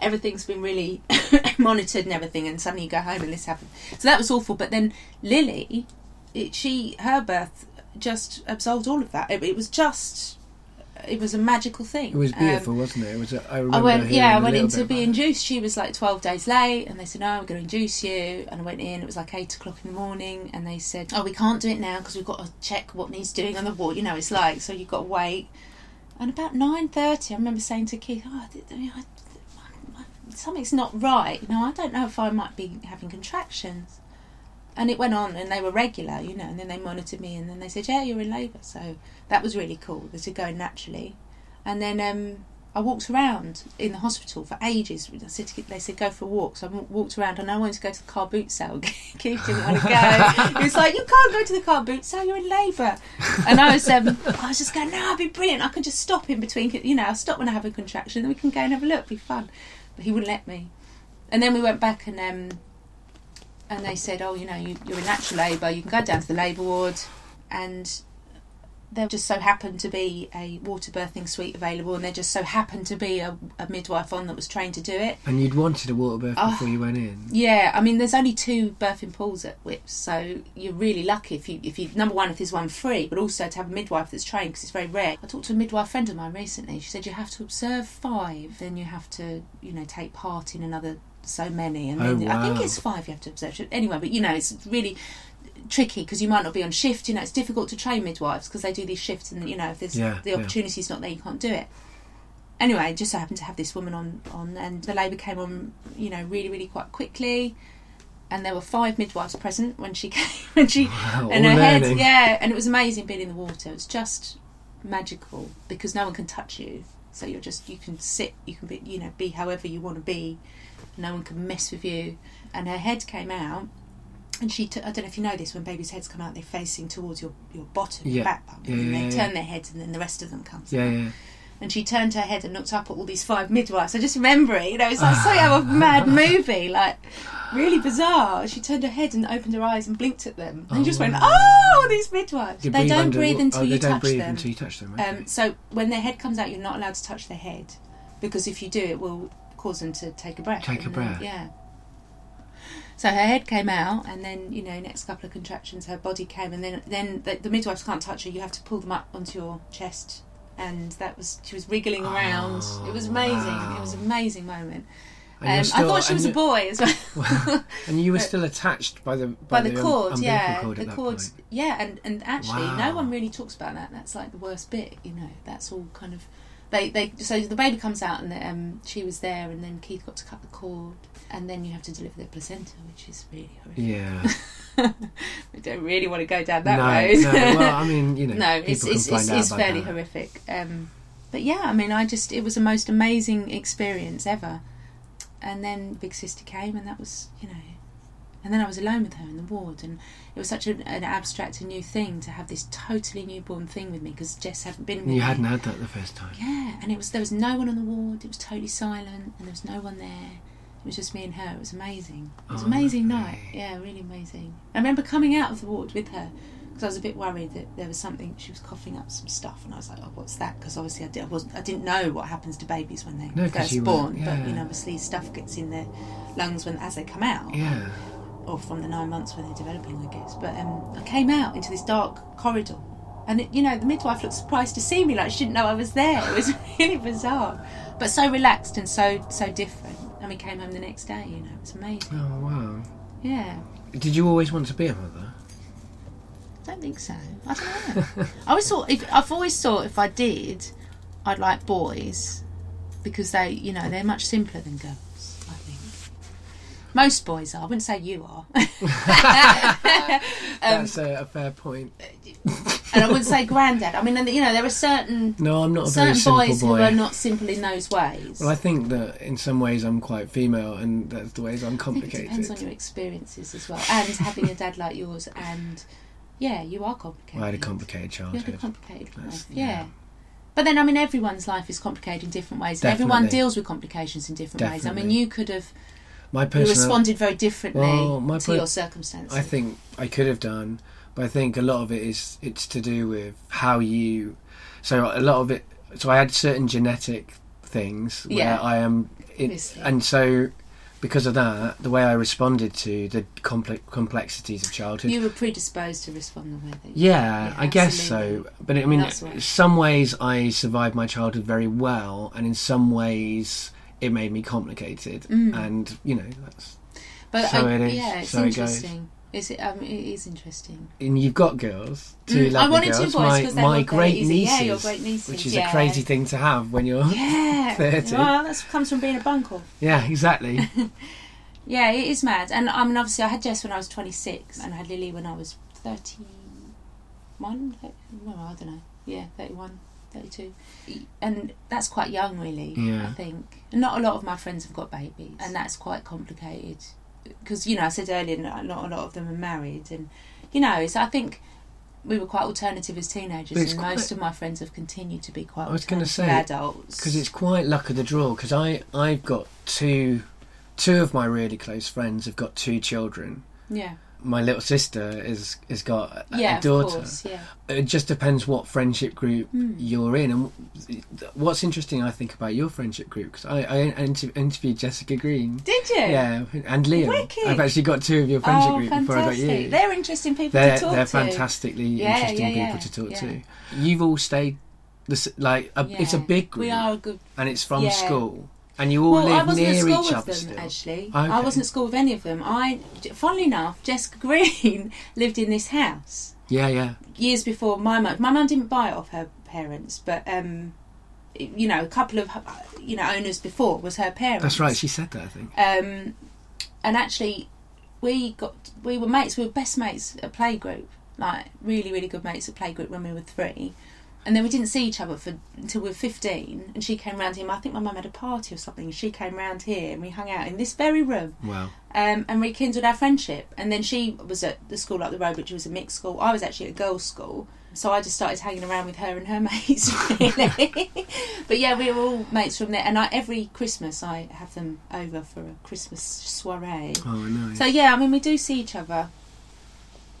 Speaker 2: everything's been really monitored and everything, and suddenly you go home and this happened. So that was awful. But then Lily, it, she, her birth just absolved all of that. It, it was just, it was a magical thing.
Speaker 1: it was
Speaker 2: Um,
Speaker 1: beautiful, wasn't it? It was. A, I remember
Speaker 2: I went, yeah, I went in to be induced. She was like 12 days late, and they said, No, we're going to induce you. And I went in, it was like 8 o'clock in the morning, and they said, Oh, we can't do it now because we've got to check what needs doing on the ward. You know, it's like, so you've got to wait. And about 9.30, I remember saying to Keith, Oh, I, I, something's not right. You know, I don't know if I might be having contractions. And it went on, and they were regular, you know, and then they monitored me, and then they said, Yeah, you're in labour. So that was really cool. They said, going naturally. And then um, I walked around in the hospital for ages. I said to, they said go for a walk, so I walked around and I wanted to go to the car boot sale. Keith didn't want to go. he was like, "You can't go to the car boot sale. You're in labour." And I was, um, I was just going, "No, I'd be brilliant. I can just stop in between. You know, I'll stop when I have a contraction, then we can go and have a look. It'd be fun." But he wouldn't let me. And then we went back and um, and they said, "Oh, you know, you, you're in natural labour. You can go down to the labour ward." And there just so happened to be a water birthing suite available, and there just so happened to be a, a midwife on that was trained to do it.
Speaker 1: And you'd wanted a water birth
Speaker 2: Oh.
Speaker 1: before you went in.
Speaker 2: Yeah, I mean, there's only two birthing pools at Whipps, so you're really lucky if you, if you number one, if there's one free, but also to have a midwife that's trained because it's very rare. I talked to a midwife friend of mine recently. She said you have to observe five, then you have to, you know, take part in another so many, and
Speaker 1: Oh,
Speaker 2: then I think it's five you have to observe. Anyway, but you know, it's really tricky because you might not be on shift. You know, it's difficult to train midwives because they do these shifts, and you know, if there's
Speaker 1: Yeah,
Speaker 2: the
Speaker 1: yeah.
Speaker 2: opportunity's not there, you can't do it anyway, just so happened to have this woman on, on, and the labour came on, you know, really, really quite quickly. And there were five midwives present when she came, when she,
Speaker 1: Wow,
Speaker 2: and her head, yeah, and it was amazing being in the water. It was just magical because no one can touch you, so you're just you can sit, you can be, you know, be however you want to be. No one can mess with you. And her head came out, and she, t- I don't know if you know this, when babies' heads come out, they're facing towards your your bottom, your back bump,
Speaker 1: Yeah,
Speaker 2: and
Speaker 1: yeah,
Speaker 2: they
Speaker 1: yeah,
Speaker 2: turn
Speaker 1: yeah.
Speaker 2: their heads, and then the rest of them comes
Speaker 1: Yeah,
Speaker 2: out
Speaker 1: yeah.
Speaker 2: and she turned her head and looked up at all these five midwives. I just remember it, you know, it's like something out of a mad movie, like really bizarre. She turned her head and opened her eyes and blinked at them, and
Speaker 1: Oh,
Speaker 2: just went, "Oh, these midwives! They don't
Speaker 1: under-
Speaker 2: breathe until
Speaker 1: oh,
Speaker 2: you
Speaker 1: they don't
Speaker 2: touch
Speaker 1: breathe
Speaker 2: them."
Speaker 1: until you touch them. Okay.
Speaker 2: Um, so when their head comes out, you're not allowed to touch their head because if you do, it will cause them to take a breath.
Speaker 1: Take a breath.
Speaker 2: yeah. So her head came out, and then you know, next couple of contractions, her body came, and then then the, the midwives can't touch her. You have to pull them up onto your chest, and that was she was wriggling around.
Speaker 1: Oh,
Speaker 2: it was amazing.
Speaker 1: wow.
Speaker 2: It was an amazing moment. Um,
Speaker 1: you're
Speaker 2: I thought she was a boy as well.
Speaker 1: and you were still attached by the
Speaker 2: by, the,
Speaker 1: um,
Speaker 2: cord,
Speaker 1: umbilical
Speaker 2: yeah,
Speaker 1: cord
Speaker 2: the cords, yeah, and and actually,
Speaker 1: Wow.
Speaker 2: no one really talks about that. That's like the worst bit, you know. That's all kind of they they. So the baby comes out, and um, she was there, and then Keith got to cut the cord, and then you have to deliver the placenta, which is really horrific.
Speaker 1: Yeah.
Speaker 2: we don't really want to go down that
Speaker 1: no,
Speaker 2: road.
Speaker 1: no. Well, I mean, you know,
Speaker 2: no, it's it's, it's, it's fairly
Speaker 1: that.
Speaker 2: horrific. Um, but yeah, I mean, I just it was the most amazing experience ever. And then Big Sister came, and that was you know, and then I was alone with her in the ward, and it was such an, an abstract and new thing to have this totally newborn thing with me because Jess hadn't been with
Speaker 1: You
Speaker 2: me.
Speaker 1: hadn't had that the first time.
Speaker 2: Yeah, and it was there was no one on the ward. It was totally silent, and there was no one there. It was just me and her. It was amazing. It was
Speaker 1: Oh,
Speaker 2: an amazing night. Yeah, really amazing. I remember coming out of the ward with her because I was a bit worried that there was something. She was coughing up some stuff, and I was like, "Oh, what's that?" Because obviously I, did, I wasn't. I didn't know what happens to babies when they
Speaker 1: No,
Speaker 2: first born.
Speaker 1: weren't-
Speaker 2: But you know, obviously stuff gets in their lungs when as they come out
Speaker 1: Yeah.
Speaker 2: Or from the nine months when they're developing, I guess. But um, I came out into this dark corridor, and it, you know, the midwife looked surprised to see me, like she didn't know I was there. It was really bizarre, but so relaxed and so so different. And we came home the next day. You know, it was amazing.
Speaker 1: Oh wow.
Speaker 2: Yeah,
Speaker 1: Did you always want to be a mother?
Speaker 2: I don't think so. I don't know. I always thought if I've always thought if I did, I'd like boys because they, you know, they're much simpler than girls. Most boys are. I wouldn't say you are. Um,
Speaker 1: That's a, a fair point.
Speaker 2: and I wouldn't say granddad. I mean, you know, there are certain
Speaker 1: No, I'm not
Speaker 2: certain
Speaker 1: simple
Speaker 2: boys
Speaker 1: boy.
Speaker 2: who are not simple in those ways.
Speaker 1: Well, I think that in some ways I'm quite female, and that's the ways I'm
Speaker 2: I think it depends on
Speaker 1: complicated.
Speaker 2: your experiences as well, and having a dad like yours, and yeah, you are complicated.
Speaker 1: I had a complicated childhood.
Speaker 2: You had a complicated life, yeah.
Speaker 1: yeah.
Speaker 2: But then, I mean, everyone's life is complicated in different ways. and Everyone deals with complications in different ways. I mean, you could have
Speaker 1: My
Speaker 2: you responded very differently
Speaker 1: Well, my
Speaker 2: to
Speaker 1: per-
Speaker 2: your circumstances.
Speaker 1: I think I could have done, but I think a lot of it is it's to do with how you. So a lot of it. So I had certain genetic things where
Speaker 2: Yeah.
Speaker 1: I am,
Speaker 2: Obviously.
Speaker 1: and so because of that, the way I responded to the complex complexities of childhood.
Speaker 2: you were predisposed to respond the way that.
Speaker 1: yeah,
Speaker 2: Yeah,
Speaker 1: I guess so. But I mean, in some ways I survived my childhood very well, and in some ways it made me complicated.
Speaker 2: Mm.
Speaker 1: And you know, that's
Speaker 2: But
Speaker 1: So
Speaker 2: I,
Speaker 1: it is,
Speaker 2: yeah, it's
Speaker 1: so
Speaker 2: interesting. Is it? Um, it is interesting.
Speaker 1: and you've got girls, two
Speaker 2: Mm, I
Speaker 1: lovely
Speaker 2: wanted two
Speaker 1: girls.
Speaker 2: boys
Speaker 1: my my great nieces,
Speaker 2: Yeah, your great nieces,
Speaker 1: which is
Speaker 2: yeah.
Speaker 1: a crazy thing to have when you're.
Speaker 2: Yeah,
Speaker 1: 30.
Speaker 2: Well, that comes from being a bunkle.
Speaker 1: Yeah, exactly.
Speaker 2: Yeah, it is mad. And I mean, obviously, I had Jess when I was 26, and I had Lily when I was 31. 30, well, I don't know. Yeah, 31, 32. And that's quite young, really,
Speaker 1: Yeah.
Speaker 2: I think. And not a lot of my friends have got babies, and that's quite complicated. Because, you know, I said earlier, not not a lot of them are married. And, you know, so I think we were quite alternative as teenagers, and most of my friends have continued to be quite
Speaker 1: I was gonna
Speaker 2: alternative
Speaker 1: say,
Speaker 2: adults.
Speaker 1: because it's quite luck of the draw. Because I I've got two two of my really close friends have got two children.
Speaker 2: Yeah.
Speaker 1: My little sister is has got a, a daughter.
Speaker 2: of course, yeah.
Speaker 1: It just depends what friendship group
Speaker 2: Hmm.
Speaker 1: you're in, and what's interesting, I think, about your friendship group because I, I inter- interviewed Jessica Green.
Speaker 2: Did you?
Speaker 1: Yeah, and Liam.
Speaker 2: Wicked.
Speaker 1: I've actually got two of your friendship
Speaker 2: Oh,
Speaker 1: group before I got
Speaker 2: fantastic!
Speaker 1: you.
Speaker 2: They're interesting people
Speaker 1: They're
Speaker 2: to talk
Speaker 1: they're
Speaker 2: to.
Speaker 1: fantastically
Speaker 2: Yeah,
Speaker 1: interesting
Speaker 2: yeah,
Speaker 1: people
Speaker 2: yeah,
Speaker 1: to talk
Speaker 2: yeah.
Speaker 1: to. You've all stayed, the, s- like a, it's a big group,
Speaker 2: We are a good.
Speaker 1: and it's from
Speaker 2: yeah.
Speaker 1: school, and you all
Speaker 2: Well, I
Speaker 1: live
Speaker 2: at
Speaker 1: near
Speaker 2: school
Speaker 1: each
Speaker 2: with
Speaker 1: other
Speaker 2: them
Speaker 1: still.
Speaker 2: actually.
Speaker 1: Okay.
Speaker 2: I wasn't at school with any of them. I, funnily enough, Jessica Green lived in this house
Speaker 1: Yeah, yeah.
Speaker 2: years before my mum. My mum didn't buy it off her parents, but um, you know, a couple of you know owners before was her parents.
Speaker 1: That's right. She said that. I think.
Speaker 2: Um, and actually, we got we were mates. We were best mates at playgroup, like really really good mates at playgroup when we were three. And then we didn't see each other for until we were fifteen. And she came round here. I think my mum had a party or something. And she came round here, and we hung out in this very room
Speaker 1: Wow.
Speaker 2: um, and rekindled our friendship. And then she was at the school up the road, which was a mixed school. I was actually at a girls' school, so I just started hanging around with her and her mates. Really, but yeah, we were all mates from there. And I, every Christmas, I have them over for a Christmas soiree.
Speaker 1: Oh no.
Speaker 2: So yeah, I mean, we do see each other.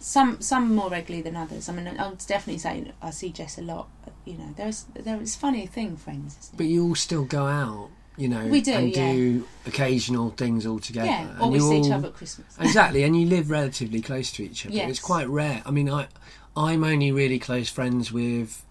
Speaker 2: Some some more regularly than others. I mean, I would definitely say I see Jess a lot. You know, there's there is funny thing, friends. Isn't it?
Speaker 1: But you all still go out, you know,
Speaker 2: We do,
Speaker 1: and
Speaker 2: yeah.
Speaker 1: do occasional things all together.
Speaker 2: yeah,
Speaker 1: and
Speaker 2: or we see each
Speaker 1: all-
Speaker 2: other at Christmas.
Speaker 1: exactly, and you live relatively close to each other.
Speaker 2: Yes.
Speaker 1: It's quite rare. I mean, I, I'm only really close friends with.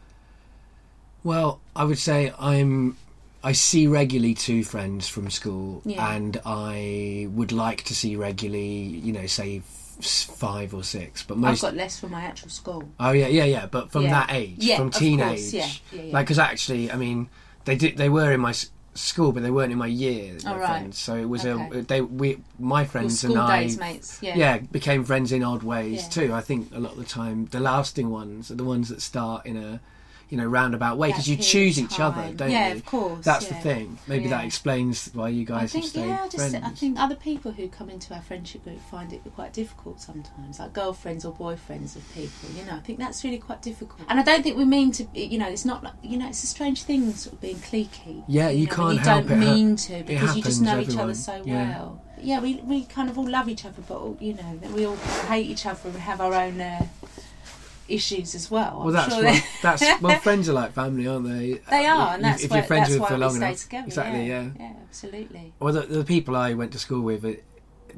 Speaker 1: Well, I would say I'm. I see regularly two friends from school,
Speaker 2: Yeah.
Speaker 1: and I would like to see regularly, you know, say five or six. But most.
Speaker 2: I've got less from my actual school.
Speaker 1: Oh yeah, yeah, yeah. But from
Speaker 2: Yeah.
Speaker 1: that age,
Speaker 2: Yeah,
Speaker 1: from teenage,
Speaker 2: course, yeah, yeah, yeah.
Speaker 1: like because actually, I mean, they did. They were in my s- school, but they weren't in my year. My
Speaker 2: right.
Speaker 1: friends. So it was
Speaker 2: Okay.
Speaker 1: a. They we my friends and I.
Speaker 2: days mates. Yeah.
Speaker 1: Yeah, became friends in odd ways too. I think a lot of the time, the lasting ones are the ones that start in a, you know, roundabout way because you choose each other, don't
Speaker 2: yeah,
Speaker 1: you?
Speaker 2: of course.
Speaker 1: That's the thing. Maybe that explains why you
Speaker 2: I
Speaker 1: guys have
Speaker 2: think
Speaker 1: stayed
Speaker 2: yeah, I just
Speaker 1: friends.
Speaker 2: I think other people who come into our friendship group find it quite difficult sometimes, like girlfriends or boyfriends of people. You know, I think that's really quite difficult. And I don't think we mean to. You know, it's not like you know, it's a strange thing, sort of being cliquey.
Speaker 1: Yeah, you
Speaker 2: know,
Speaker 1: can't
Speaker 2: you
Speaker 1: help
Speaker 2: don't
Speaker 1: it. Ha-
Speaker 2: mean to because you just know each other so
Speaker 1: Yeah.
Speaker 2: well. Yeah, we we kind of all love each other, but all, you know, we all hate each other and have our own. Uh, issues as well.
Speaker 1: well,
Speaker 2: I'm
Speaker 1: that's
Speaker 2: sure
Speaker 1: what, that's well, friends are like family, aren't they?
Speaker 2: They are, and that's
Speaker 1: if
Speaker 2: why,
Speaker 1: you're friends
Speaker 2: that's
Speaker 1: with
Speaker 2: why
Speaker 1: for long
Speaker 2: stay
Speaker 1: enough.
Speaker 2: together.
Speaker 1: Exactly,
Speaker 2: yeah,
Speaker 1: yeah.
Speaker 2: yeah, absolutely.
Speaker 1: Well, the, the people I went to school with,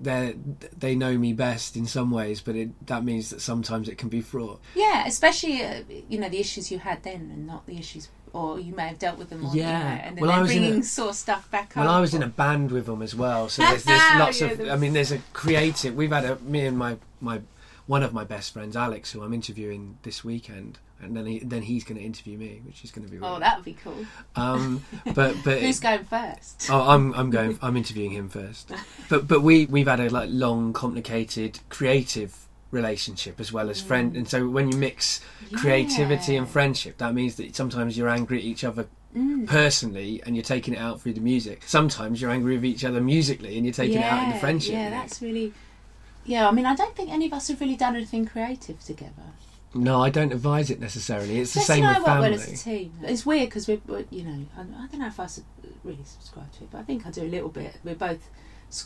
Speaker 1: they they know me best in some ways, but it, that means that sometimes it can be fraught.
Speaker 2: Yeah, especially uh, you know the issues you had then, and not the issues, or you may have dealt with them. Or,
Speaker 1: Yeah.
Speaker 2: you know, and then
Speaker 1: Well,
Speaker 2: they're bringing
Speaker 1: a-
Speaker 2: sore stuff back
Speaker 1: Well,
Speaker 2: up.
Speaker 1: Well, I was in a band with them as well, so there's, there's lots
Speaker 2: Yeah,
Speaker 1: of. I mean, there's a creative. We've had a me and my my one of my best friends, Alex, who I'm interviewing this weekend, and then he, then he's going to interview me, which is going to be. Really,
Speaker 2: Oh, that would be cool.
Speaker 1: Um, but but
Speaker 2: Who's going first?
Speaker 1: Oh, I'm I'm going. I'm interviewing him first. But but we we've had a like long, complicated, creative relationship as well as friend. And so when you mix creativity and friendship, that means that sometimes you're angry at each other
Speaker 2: Mm.
Speaker 1: personally, and you're taking it out through the music. Sometimes you're angry with each other musically, and you're taking it out in the friendship.
Speaker 2: Yeah, that's really. Yeah, I mean, I don't think any of us have really done anything creative together.
Speaker 1: No, I don't advise it necessarily. It's the same
Speaker 2: and I
Speaker 1: with
Speaker 2: work
Speaker 1: family.
Speaker 2: well as a team. It's weird because we're, you know, I, I don't know if I really subscribe to it, but I think I do a little bit. We're both,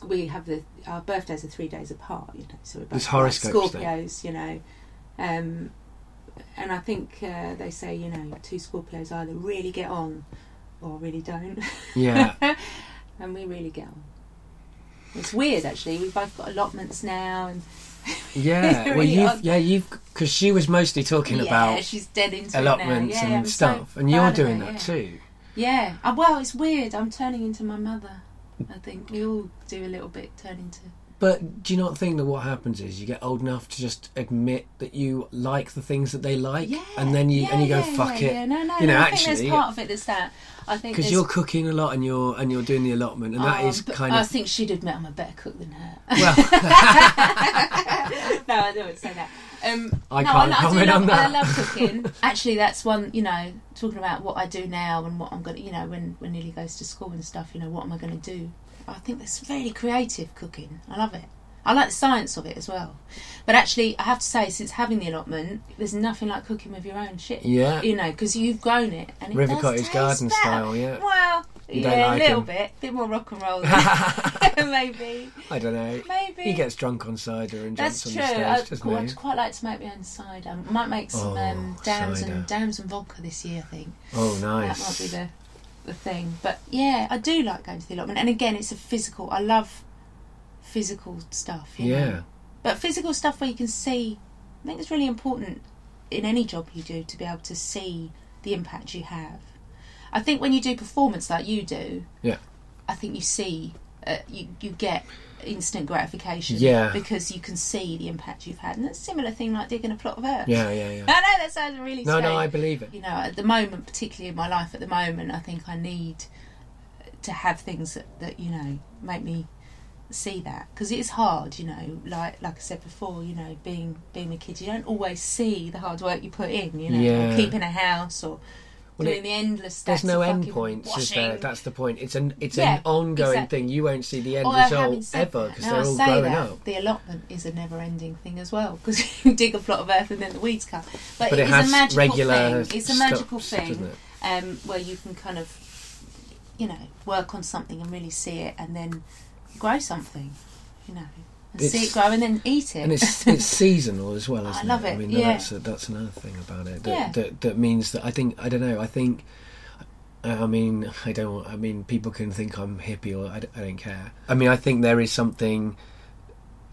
Speaker 2: we have the our birthdays are three days apart, you know, so we're both like
Speaker 1: horoscopes then.
Speaker 2: Scorpios, you know, um, and I think uh, they say you know two Scorpios either really get on or really don't,
Speaker 1: Yeah.
Speaker 2: and we really get on. It's weird actually. We've both got allotments now, and
Speaker 1: Yeah, well, you've
Speaker 2: odd.
Speaker 1: yeah you've because she was mostly talking
Speaker 2: yeah,
Speaker 1: about
Speaker 2: she's dead into
Speaker 1: allotments.
Speaker 2: Yeah,
Speaker 1: and
Speaker 2: I'm so
Speaker 1: stuff, and you're doing that too.
Speaker 2: Yeah. Uh, well, it's weird. I'm turning into my mother. I think we all do a little bit turn into.
Speaker 1: But do you not think that what happens is you get old enough to just admit that you like the things that they like,
Speaker 2: Yeah.
Speaker 1: and then you
Speaker 2: yeah,
Speaker 1: and you go
Speaker 2: yeah,
Speaker 1: fuck it.
Speaker 2: No, no.
Speaker 1: You know,
Speaker 2: no, I
Speaker 1: actually-
Speaker 2: think there's part of it that's that. I think
Speaker 1: because you're cooking a lot and you're and you're doing the allotment, and that
Speaker 2: Oh,
Speaker 1: is
Speaker 2: but
Speaker 1: kind
Speaker 2: I
Speaker 1: of I
Speaker 2: think she'd admit I'm a better cook than her.
Speaker 1: well.
Speaker 2: no, I don't say that. Um,
Speaker 1: I
Speaker 2: no,
Speaker 1: can't
Speaker 2: I,
Speaker 1: comment
Speaker 2: love,
Speaker 1: on that.
Speaker 2: I love cooking. Actually, that's one. You know, talking about what I do now and what I'm gonna. You know, when when Lily goes to school and stuff. You know, what am I going to do? I think that's really creative cooking. I love it. I like the science of it as well. But actually, I have to say, since having the allotment, there's nothing like cooking with your own shit.
Speaker 1: yeah,
Speaker 2: You know, because you've grown it and it
Speaker 1: River
Speaker 2: does
Speaker 1: Cottage
Speaker 2: taste
Speaker 1: Garden
Speaker 2: better.
Speaker 1: style, yeah.
Speaker 2: Well,
Speaker 1: You
Speaker 2: yeah,
Speaker 1: like
Speaker 2: a little
Speaker 1: him?
Speaker 2: bit, bit more rock and roll, maybe,
Speaker 1: I don't know.
Speaker 2: maybe.
Speaker 1: He gets drunk on cider and jumps on
Speaker 2: true.
Speaker 1: the stage,
Speaker 2: I'd,
Speaker 1: doesn't
Speaker 2: quite,
Speaker 1: he?
Speaker 2: I'd quite like to make my own cider. I might make some
Speaker 1: Oh,
Speaker 2: um, dams
Speaker 1: cider.
Speaker 2: and dams and vodka this year. I think
Speaker 1: Oh, nice.
Speaker 2: that might be the the thing. But yeah, I do like going to the allotment. And again, it's a physical. I love physical stuff. You
Speaker 1: Yeah.
Speaker 2: Know? But physical stuff where you can see. I think it's really important in any job you do to be able to see the impact you have. I think when you do performance like you do,
Speaker 1: Yeah.
Speaker 2: I think you see, uh, you you get instant gratification.
Speaker 1: Yeah.
Speaker 2: Because you can see the impact you've had, and it's a similar thing like digging a plot of earth.
Speaker 1: Yeah, yeah, yeah.
Speaker 2: I know that sounds really
Speaker 1: No,
Speaker 2: strange
Speaker 1: no, I believe it.
Speaker 2: you know, at the moment, particularly in my life at the moment, I think I need to have things that, that you know make me see that because it is hard, you know. Like like I said before, you know, being being a kid, you don't always see the hard work you put in, you know,
Speaker 1: Yeah.
Speaker 2: or keeping a house or
Speaker 1: Well,
Speaker 2: doing
Speaker 1: it-
Speaker 2: the endless.
Speaker 1: There's no end points, is there? That's the point. It's an it's
Speaker 2: Yeah,
Speaker 1: an ongoing
Speaker 2: exactly.
Speaker 1: thing. You won't see the end
Speaker 2: Although
Speaker 1: result ever because they're
Speaker 2: I
Speaker 1: all growing
Speaker 2: that,
Speaker 1: up.
Speaker 2: The allotment is a never-ending thing as well because you dig a plot of earth and then the weeds come. But,
Speaker 1: But it
Speaker 2: is
Speaker 1: has
Speaker 2: a magical thing. It's a magical
Speaker 1: doesn't
Speaker 2: thing um, where you can kind of, you know, work on something and really see it, and then grow something, you know, see it grow and then eat it.
Speaker 1: And it's it's seasonal as well,
Speaker 2: I
Speaker 1: isn't I
Speaker 2: love
Speaker 1: it? I mean,
Speaker 2: yeah.
Speaker 1: that's a, that's another thing about it. That,
Speaker 2: Yeah.
Speaker 1: that that means that I think I don't know. I think. I mean, I don't. I mean, people can think I'm hippie, or I don't care. I mean, I think there is something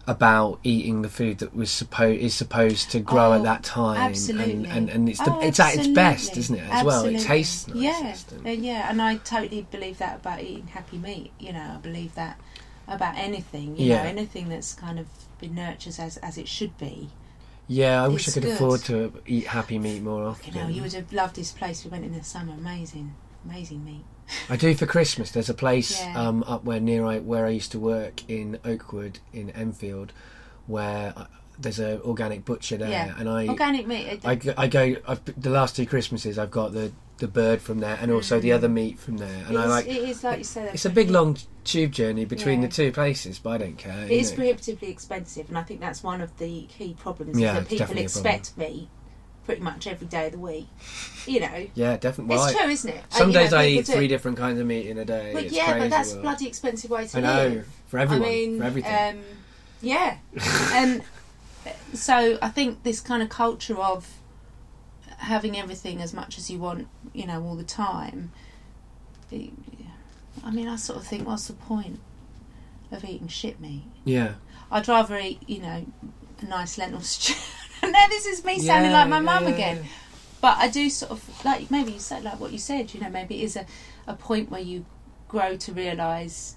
Speaker 1: about eating the food that was supposed is supposed to grow
Speaker 2: Oh,
Speaker 1: at that time,
Speaker 2: absolutely.
Speaker 1: and, and and it's the,
Speaker 2: Oh,
Speaker 1: it's at its best, isn't it? As well, it tastes nice.
Speaker 2: Yeah,
Speaker 1: and-
Speaker 2: uh, yeah, and I totally believe that about eating happy meat. You know, I believe that about anything. You
Speaker 1: Yeah.
Speaker 2: know, anything that's kind of been nurtured as as it should be.
Speaker 1: Yeah, I wish I could
Speaker 2: good.
Speaker 1: afford to eat happy meat more often.
Speaker 2: You know, you would have loved this place we went in the summer. Amazing, amazing meat.
Speaker 1: I do for Christmas. There's a place
Speaker 2: Yeah.
Speaker 1: um, up where near I, where I used to work in Oakwood in Enfield, where uh, there's an organic butcher there,
Speaker 2: Yeah.
Speaker 1: and I
Speaker 2: Organic meat.
Speaker 1: I, go- I go I've, the last two Christmases I've got the the bird from there and also the
Speaker 2: Mm.
Speaker 1: other meat from there, and
Speaker 2: it
Speaker 1: I
Speaker 2: is-
Speaker 1: like
Speaker 2: it is like you said.
Speaker 1: it's a big long tube journey between
Speaker 2: Yeah.
Speaker 1: the two places, but I don't care.
Speaker 2: It is
Speaker 1: know.
Speaker 2: prohibitively expensive, and I think that's one of the key problems.
Speaker 1: Yeah,
Speaker 2: is that people
Speaker 1: definitely a problem.
Speaker 2: expect meat pretty much every day of the week. You know,
Speaker 1: yeah, definitely.
Speaker 2: it's
Speaker 1: Well, I-
Speaker 2: true, isn't it?
Speaker 1: some days
Speaker 2: know,
Speaker 1: I eat three different kinds of meat in a day.
Speaker 2: But
Speaker 1: it's
Speaker 2: yeah,
Speaker 1: crazy,
Speaker 2: but that's
Speaker 1: well.
Speaker 2: bloody expensive way to
Speaker 1: I know
Speaker 2: live.
Speaker 1: for everyone,
Speaker 2: I mean,
Speaker 1: for everything.
Speaker 2: Um, yeah, and so I think this kind of culture of having everything as much as you want, you know, all the time. I mean, I sort of think, what's the point of eating shit meat?
Speaker 1: yeah,
Speaker 2: I'd rather eat, you know, a nice lentil stew. now this is me sounding
Speaker 1: Yeah,
Speaker 2: like my mum
Speaker 1: yeah,
Speaker 2: again.
Speaker 1: yeah.
Speaker 2: But I do sort of like maybe you said like what you said. You know, maybe it is a, a point where you grow to realise.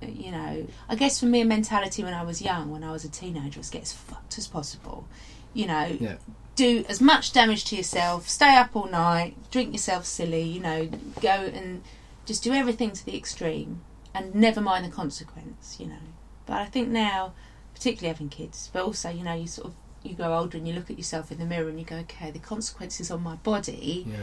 Speaker 2: You know, I guess for me, a mentality when I was young, when I was a teenager, was get as fucked as possible. You know,
Speaker 1: Yeah.
Speaker 2: Do as much damage to yourself, stay up all night, drink yourself silly. You know, go and just do everything to the extreme, and never mind the consequence. You know, but I think now, particularly having kids, but also you know, you sort of you grow older and you look at yourself in the mirror and you go, okay, the consequences on my body
Speaker 1: yeah.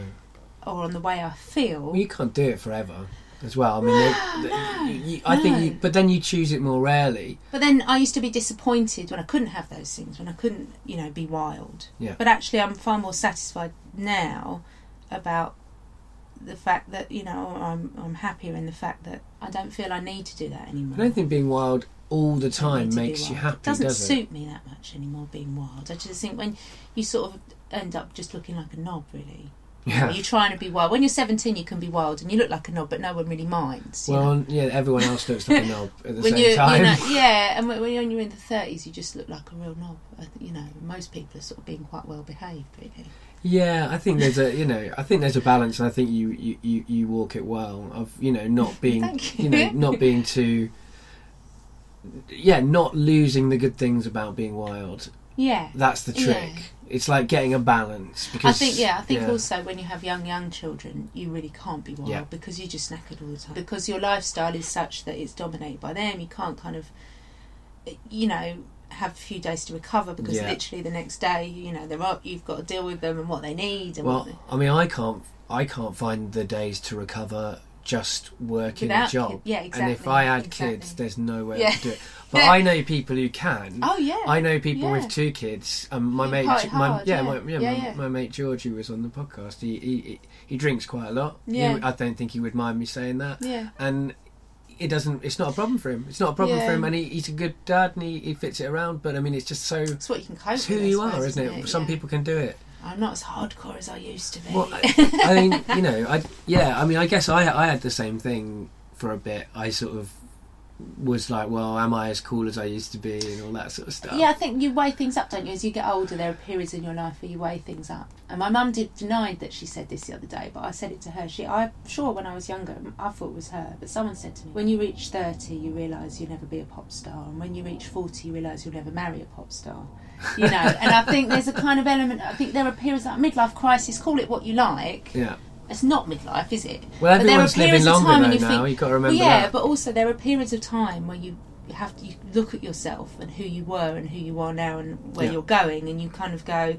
Speaker 2: or on the way I feel.
Speaker 1: Well, you can't do it forever as well. I mean, ah, they- they-
Speaker 2: no,
Speaker 1: you- you- I think, you, but then you choose it more rarely.
Speaker 2: But then I used to be disappointed when I couldn't have those things, when I couldn't, you know, be wild.
Speaker 1: Yeah.
Speaker 2: But actually, I'm far more satisfied now about the fact that you know I'm I'm happier in the fact that I don't feel I need to do that anymore.
Speaker 1: I don't think being wild all the time
Speaker 2: need to be
Speaker 1: makes you happy,
Speaker 2: It doesn't
Speaker 1: does it?
Speaker 2: suit me that much anymore being wild. I just think when you sort of end up just looking like a knob, really.
Speaker 1: Yeah.
Speaker 2: You're trying to be wild. When you're 17, you can be wild and you look like a knob, but no one really minds. you know?
Speaker 1: Well, yeah, everyone else looks like a knob at the
Speaker 2: when
Speaker 1: same
Speaker 2: you,
Speaker 1: time.
Speaker 2: you know, yeah, and when when you're in the 30s, you just look like a real knob. You know, most people are sort of being quite well behaved, really.
Speaker 1: Yeah, I think there's a you know I think there's a balance, and I think you you, you, you walk it well of you know not being
Speaker 2: Thank
Speaker 1: you know not being too yeah not losing the good things about being wild.
Speaker 2: Yeah.
Speaker 1: That's the trick.
Speaker 2: Yeah.
Speaker 1: It's like getting a balance
Speaker 2: I
Speaker 1: because
Speaker 2: think, yeah, I think
Speaker 1: yeah.
Speaker 2: also when you have young, young children, you really can't be wild
Speaker 1: Yeah.
Speaker 2: because you're just knackered all the time. Because your lifestyle is such that it's dominated by them. You can't kind of, you know, have a few days to recover because literally the next day, you know, they're up. You've got to deal with them and what they need. And what
Speaker 1: Well, I mean, I can't I can't find the days to recover just working
Speaker 2: Without
Speaker 1: a job.
Speaker 2: kid- yeah,
Speaker 1: And if I had
Speaker 2: exactly.
Speaker 1: kids, there's no way
Speaker 2: Yeah.
Speaker 1: I could do it. But I know people who can.
Speaker 2: Oh yeah.
Speaker 1: I know people
Speaker 2: yeah.
Speaker 1: with two kids. Um, my mate, my,
Speaker 2: hard,
Speaker 1: yeah. My, yeah, my, my mate George, who was on the podcast, he he, he, he drinks quite a lot. He-
Speaker 2: Yeah.
Speaker 1: I don't think he would mind me saying that.
Speaker 2: Yeah.
Speaker 1: And it doesn't. It's not a problem for him. It's not a problem for him, and he, he's a good dad, and he, he fits it around. But I mean, it's just so.
Speaker 2: It's what you can cope
Speaker 1: It's who
Speaker 2: I
Speaker 1: you
Speaker 2: suppose,
Speaker 1: are, isn't it? Some
Speaker 2: Yeah.
Speaker 1: people can do it.
Speaker 2: I'm not as hardcore as I used to be.
Speaker 1: Well, I, I mean, you know, I yeah, I mean, I guess I I had the same thing for a bit. I sort of was like, well, am I as cool as I used to be, and all that sort of stuff.
Speaker 2: Yeah, I think you weigh things up, don't you? As you get older, there are periods in your life where you weigh things up. And my mum did denied that she said this the other day, but I said it to her. She, I'm sure when I was younger, I thought it was her, but someone said to me, when you reach 30, you realise you'll never be a pop star, and when you reach 40, you realise you'll never marry a pop star. You know, and I think there's a kind of element. I think there are periods like midlife crisis. Call it what you like.
Speaker 1: Yeah.
Speaker 2: It's not midlife, is it?
Speaker 1: Well,
Speaker 2: But there are periods of
Speaker 1: longer
Speaker 2: time when you
Speaker 1: now.
Speaker 2: think-
Speaker 1: You've got to remember
Speaker 2: well, yeah,
Speaker 1: that.
Speaker 2: but also there are periods of time where you have to you look at yourself and who you were and who you are now and where
Speaker 1: Yeah.
Speaker 2: you're going, and you kind of go,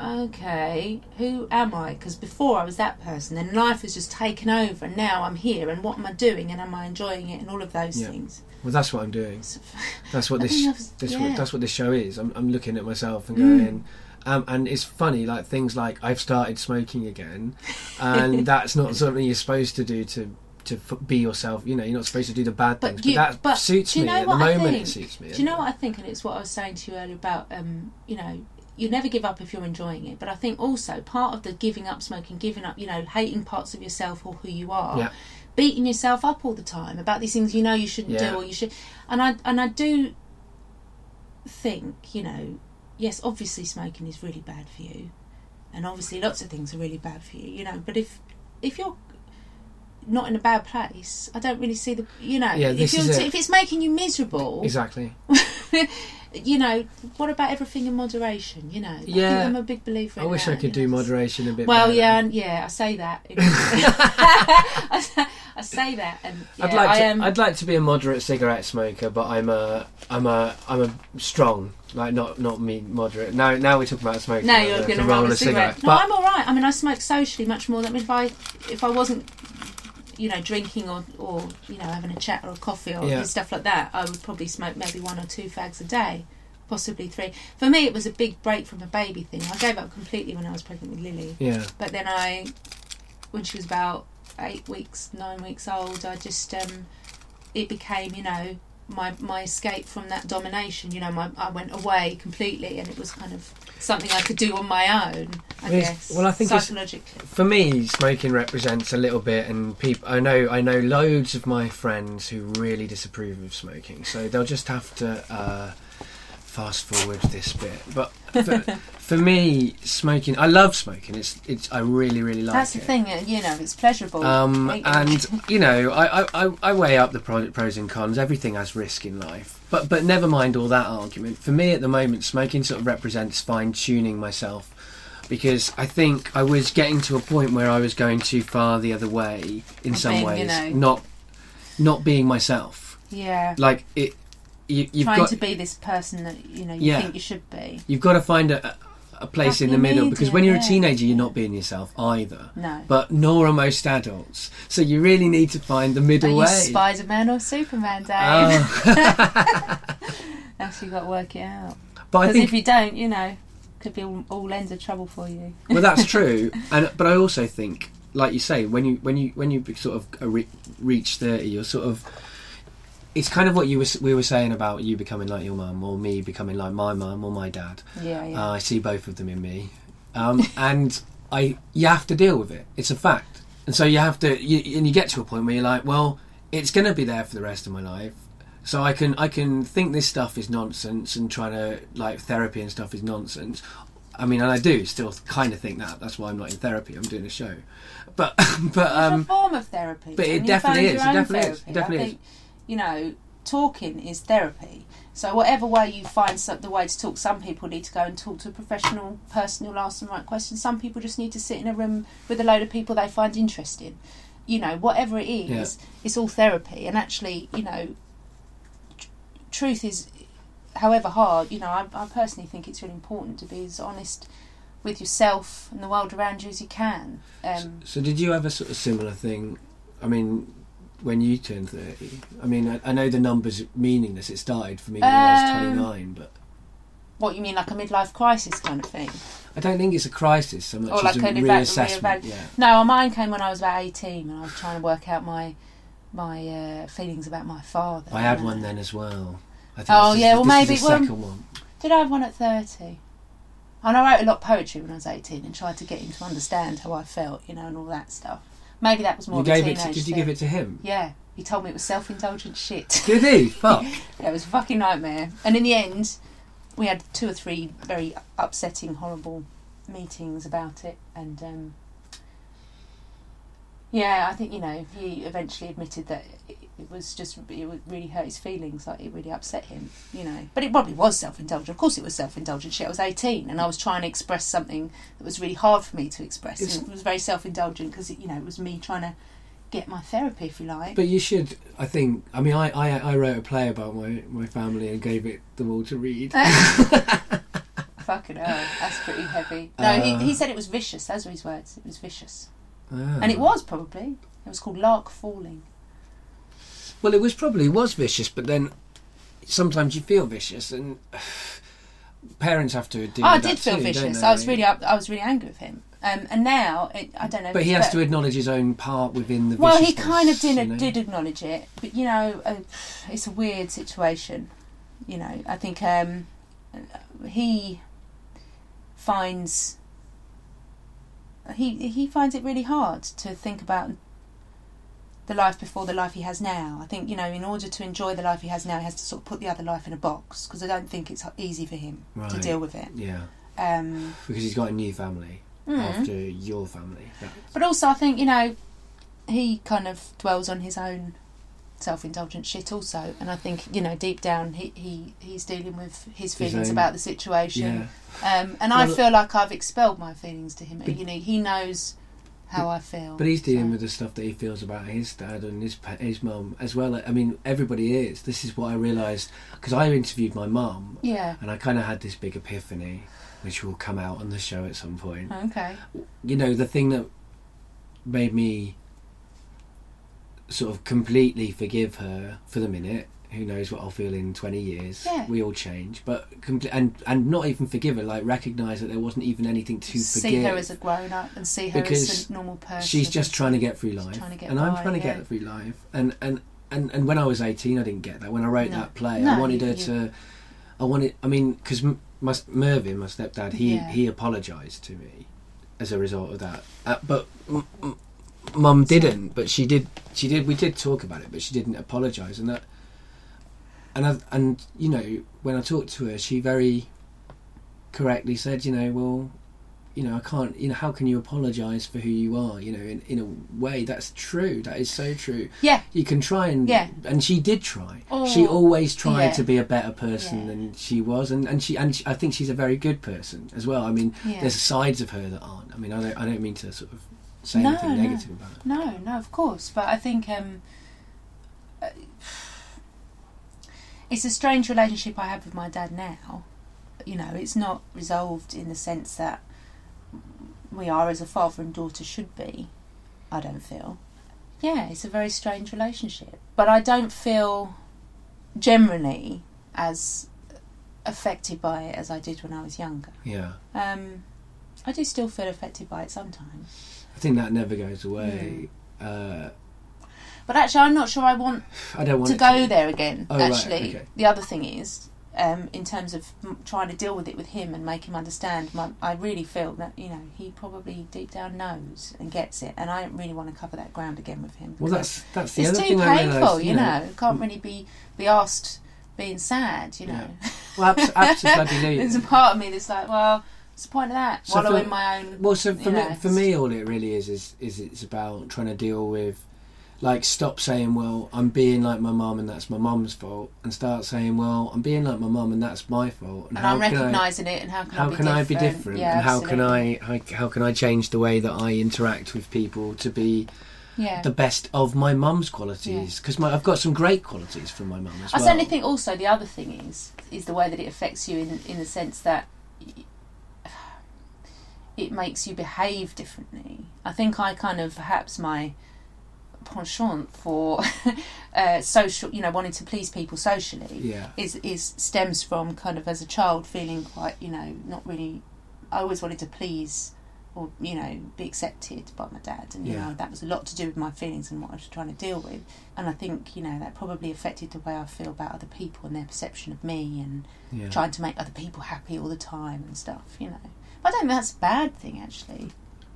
Speaker 2: okay, who am I? Because before I was that person, and life has just taken over, and now I'm here, and what am I doing, and am I enjoying it, and all of those
Speaker 1: Yeah.
Speaker 2: things.
Speaker 1: Well, that's what I'm doing. That's what this.
Speaker 2: I've-
Speaker 1: this
Speaker 2: yeah.
Speaker 1: what, that's what this show is. I'm, I'm looking at myself and
Speaker 2: Mm.
Speaker 1: going. Um, and it's funny, like things like I've started smoking again, and that's not something you're supposed to do to to f- be yourself. You know, you're not supposed to do the bad
Speaker 2: But
Speaker 1: things.
Speaker 2: you-
Speaker 1: but that
Speaker 2: but
Speaker 1: suits me at the moment. It suits me.
Speaker 2: Do you know what I think? And it's what I was saying to you earlier about, um, you know, you never give up if you're enjoying it. But I think also part of the giving up smoking, giving up, you know, hating parts of yourself or who you are,
Speaker 1: Yeah.
Speaker 2: Beating yourself up all the time about these things you know you shouldn't
Speaker 1: Yeah.
Speaker 2: do or you should. And I and I do think, you know, yes, obviously smoking is really bad for you, and obviously lots of things are really bad for you, you know. But if if you're not in a bad place, I don't really see the, you know,
Speaker 1: Yeah,
Speaker 2: if,
Speaker 1: it.
Speaker 2: if it's making you miserable,
Speaker 1: Exactly.
Speaker 2: you know, what about everything in moderation? You know, I
Speaker 1: Yeah.
Speaker 2: think I'm a big believer.
Speaker 1: I wish
Speaker 2: that,
Speaker 1: I could do
Speaker 2: know.
Speaker 1: moderation a bit.
Speaker 2: Well,
Speaker 1: better.
Speaker 2: yeah, and yeah, I say that. I I say that, and yeah,
Speaker 1: I'd like
Speaker 2: I
Speaker 1: to.
Speaker 2: am.
Speaker 1: I'd like to be a moderate cigarette smoker, but I'm a. I'm a. I'm a strong. Like not not me moderate. Now now we're talking about smoking.
Speaker 2: no, you're
Speaker 1: the-
Speaker 2: going
Speaker 1: the
Speaker 2: to roll a cigarette. No,
Speaker 1: But
Speaker 2: I'm all right. I mean, I smoke socially much more than if I if I wasn't, you know, drinking or or you know having a chat or a coffee or
Speaker 1: Yeah.
Speaker 2: stuff like that. I would probably smoke maybe one or two fags a day, possibly three. For me, it was a big break from a baby thing. I gave up completely when I was pregnant with Lily.
Speaker 1: yeah.
Speaker 2: But then I, when she was about eight weeks, nine weeks old, I just um, it became you know my my escape from that domination. You know, my I went away completely, and it was kind of something I could do on my own. I
Speaker 1: Well,
Speaker 2: guess.
Speaker 1: well, I think it's-
Speaker 2: psychologically.
Speaker 1: for me, smoking represents a little bit, and people. I know, I know loads of my friends who really disapprove of smoking, so they'll just have to uh, fast forward this bit. But for, for me, smoking, I love smoking. It's, it's, I really, really like
Speaker 2: That's
Speaker 1: it.
Speaker 2: the thing. uh, You know, it's pleasurable.
Speaker 1: Um, and you know, I, I, I- I weigh up the pro- pros and cons. Everything has risk in life, but but never mind all that argument. For me, at the moment, smoking sort of represents fine tuning myself because I think I was getting to a point where I was going too far the other way in
Speaker 2: Of
Speaker 1: some
Speaker 2: you
Speaker 1: ways,
Speaker 2: know-
Speaker 1: not not being myself.
Speaker 2: yeah.
Speaker 1: Like it, you, you've
Speaker 2: Trying
Speaker 1: got
Speaker 2: to be this person that you know you
Speaker 1: Yeah.
Speaker 2: think you should be.
Speaker 1: you've got to find a, a place in the middle because when you're a teenager, you're not being yourself either.
Speaker 2: No.
Speaker 1: But nor are most adults. So you really need to find the middle way.
Speaker 2: Spider Man or Superman, Dave?
Speaker 1: Oh.
Speaker 2: That's you got to work it out.
Speaker 1: but
Speaker 2: Because if you don't, you know, could be all, all ends of trouble for you.
Speaker 1: well that's true, and but I also think, like you say, when you when you when you sort of re- reach thirty, you're sort of. It's kind of what you were, we were saying about you becoming like your mum, or me becoming like my mum or my dad.
Speaker 2: Yeah, yeah.
Speaker 1: Uh, I see both of them in me, um, and I you have to deal with it. It's a fact, and so you have to. You, and you get to a point where you're like, well, it's going to be there for the rest of my life. So I can I can think this stuff is nonsense and trying to like therapy and stuff is nonsense. I mean, and I do still kind of think that. That's why I'm not in therapy. I'm doing a show, but but
Speaker 2: it's
Speaker 1: um,
Speaker 2: a form of therapy.
Speaker 1: but it definitely is, it definitely is, it definitely
Speaker 2: I
Speaker 1: is.
Speaker 2: You know, talking is therapy. So whatever way you find so- the way to talk, some people need to go and talk to a professional person who'll ask them the right questions. Some people just need to sit in a room with a load of people they find interesting. You know, whatever it is, it's all therapy. And actually, you know, tr- truth is, however hard, you know, I, I personally think it's really important to be as honest with yourself and the world around you as you can. Um,
Speaker 1: So did you have a sort of similar thing I mean, when you turned thirty, I mean, I, I know the numbers meaningless. It started for me when I was
Speaker 2: Um,
Speaker 1: twenty nine, but
Speaker 2: What you mean, like a midlife crisis kind of thing?
Speaker 1: I don't think it's a crisis so much
Speaker 2: Or like
Speaker 1: as a reassessment. yeah.
Speaker 2: No, mine came when I was about eighteen, and I was trying to work out my my uh, feelings about my father.
Speaker 1: I had one then as well. I think
Speaker 2: Oh,
Speaker 1: this is
Speaker 2: yeah,
Speaker 1: the-
Speaker 2: well,
Speaker 1: this
Speaker 2: maybe-
Speaker 1: is the
Speaker 2: well,
Speaker 1: second one.
Speaker 2: Did I have one at thirty? And I wrote a lot of poetry when I was eighteen, and tried to get him to understand how I felt, you know, and all that stuff. Maybe that was more
Speaker 1: You
Speaker 2: of a
Speaker 1: gave it. To, did you
Speaker 2: thing.
Speaker 1: give it to him?
Speaker 2: Yeah, he told me it was self-indulgent shit.
Speaker 1: Did he? Fuck.
Speaker 2: Yeah, it was a fucking nightmare. And in the end, we had two or three very upsetting, horrible meetings about it. And um, yeah, I think you know he eventually admitted that it, was just it really hurt his feelings. Like it really upset him. You know, but it probably was self-indulgent. Of course, it was self-indulgent shit. I was eighteen, and I was trying to express something that was really hard for me to express.
Speaker 1: It's-
Speaker 2: And it was very self-indulgent because you know it was me trying to get my therapy, if you like.
Speaker 1: But you should. I think. I mean, I, I, I wrote a play about my, my family and gave it them all to read.
Speaker 2: Fucking hell, that's pretty heavy. No,
Speaker 1: Uh,
Speaker 2: he, he said it was vicious. Those were his words. It was vicious,
Speaker 1: Ah.
Speaker 2: and it was probably. It was called Lark Falling.
Speaker 1: Well, it was probably was vicious, but then sometimes you feel vicious, and parents have to deal
Speaker 2: Oh, I did feel
Speaker 1: too,
Speaker 2: vicious. I was really, up, I was really angry with him. Um, and now, it, I don't know.
Speaker 1: But he has to acknowledge his own part within the.
Speaker 2: Well, he kind of did
Speaker 1: you know?
Speaker 2: did acknowledge it, but you know, uh, it's a weird situation. You know, I think um, he finds he he finds it really hard to think about the life before the life he has now. I think you know, in order to enjoy the life he has now, he has to sort of put the other life in a box because I don't think it's easy for him to deal with it.
Speaker 1: Yeah,
Speaker 2: Um,
Speaker 1: because he's got a new family
Speaker 2: mm.
Speaker 1: after your family. That-
Speaker 2: But also, I think you know, he kind of dwells on his own self-indulgent shit also, and I think you know, deep down, he, he he's dealing with his feelings
Speaker 1: own-
Speaker 2: about the situation.
Speaker 1: yeah,
Speaker 2: Um, and I feel like I've expelled my feelings to him. You know, he knows how I feel.
Speaker 1: but he's dealing
Speaker 2: so-
Speaker 1: with the stuff that he feels about his dad and his his mum as well. I mean, everybody is. This is what I realised because I interviewed my mum
Speaker 2: Yeah.
Speaker 1: and I kind of had this big epiphany, which will come out on the show at some point.
Speaker 2: Okay.
Speaker 1: you know the thing that made me sort of completely forgive her for the minute who knows what I'll feel in 20 years
Speaker 2: Yeah.
Speaker 1: we all change but comple- and and not even forgive her like recognize that there wasn't even anything to
Speaker 2: see
Speaker 1: forgive
Speaker 2: her as a grown-up and see her
Speaker 1: Because
Speaker 2: as a normal person.
Speaker 1: she's just trying to get through life
Speaker 2: get
Speaker 1: and I'm trying to
Speaker 2: yeah.
Speaker 1: get through life and and and and when I was 18 I didn't get that when I wrote
Speaker 2: No.
Speaker 1: that play
Speaker 2: No,
Speaker 1: I wanted her
Speaker 2: you-
Speaker 1: to I wanted I mean because my Mervyn my stepdad he
Speaker 2: Yeah.
Speaker 1: he apologized to me as a result of that uh, but m- m- mum didn't but she did she did we did talk about it but she didn't apologize and that and I, and you know when I talked to her she very correctly said you know well you know I can't you know how can you apologize for who you are you know in, in a way that's true that is so true
Speaker 2: Yeah.
Speaker 1: you can try and
Speaker 2: Yeah.
Speaker 1: and she did try
Speaker 2: Oh,
Speaker 1: she always tried
Speaker 2: yeah.
Speaker 1: to be a better person
Speaker 2: Yeah.
Speaker 1: than she was and and she and she, I think she's a very good person as well I mean
Speaker 2: Yeah.
Speaker 1: there's sides of her that aren't I mean I don't I don't mean to sort of say
Speaker 2: No,
Speaker 1: anything
Speaker 2: no.
Speaker 1: negative about her
Speaker 2: No, no, of course. But I think um, uh, it's a strange relationship I have with my dad now. You know, it's not resolved in the sense that we are as a father and daughter should be. I don't feel. Yeah, it's a very strange relationship. But I don't feel generally as affected by it as I did when I was younger.
Speaker 1: yeah
Speaker 2: Um, I do still feel affected by it sometimes.
Speaker 1: I think that never goes away
Speaker 2: Hmm.
Speaker 1: uh,
Speaker 2: But actually, I'm not sure I want
Speaker 1: I don't want
Speaker 2: to go there again.
Speaker 1: Oh, right,
Speaker 2: actually,
Speaker 1: okay.
Speaker 2: the other thing is, um, in terms of m- trying to deal with it with him and make him understand, my, I really feel that you know he probably deep down knows and gets it, and I don't really want to cover that ground again with him.
Speaker 1: well that's that's the
Speaker 2: it's
Speaker 1: other
Speaker 2: too
Speaker 1: thing
Speaker 2: painful,
Speaker 1: realised
Speaker 2: you know. Can't really be be asked being sad, you know.
Speaker 1: well abs- absolutely
Speaker 2: There's a part of me that's like, well, what's the point of that?
Speaker 1: So
Speaker 2: Wallow
Speaker 1: for-
Speaker 2: in my own.
Speaker 1: Well, so for
Speaker 2: you know,
Speaker 1: me, for me, all it really is is is it's about trying to deal with, like, stop saying, "Well, I'm being like my mum, and that's my mum's fault," and start saying, "Well, I'm being like my mum, and that's my fault."
Speaker 2: and
Speaker 1: how
Speaker 2: I'm
Speaker 1: can I-
Speaker 2: recognising it, and how can
Speaker 1: how
Speaker 2: I be
Speaker 1: can
Speaker 2: different?
Speaker 1: I be different,
Speaker 2: Yeah,
Speaker 1: and how can
Speaker 2: absolutely.
Speaker 1: I how, how can I change the way that I interact with people to be
Speaker 2: Yeah.
Speaker 1: the best of my mum's qualities? Because I've got some great qualities from my mum as
Speaker 2: I
Speaker 1: well.
Speaker 2: certainly think also the other thing is is the way that it affects you in in the sense that it makes you behave differently. I think I kind of perhaps my penchant for uh, social, you know, wanting to please people socially
Speaker 1: Yeah.
Speaker 2: is is stems from kind of as a child feeling quite, you know, not really. I always wanted to please or you know be accepted by my dad, and you
Speaker 1: Yeah.
Speaker 2: know that was a lot to do with my feelings and what I was trying to deal with. And I think you know that probably affected the way I feel about other people and their perception of me, and
Speaker 1: Yeah.
Speaker 2: trying to make other people happy all the time and stuff. You know, but I don't think that's a bad thing actually.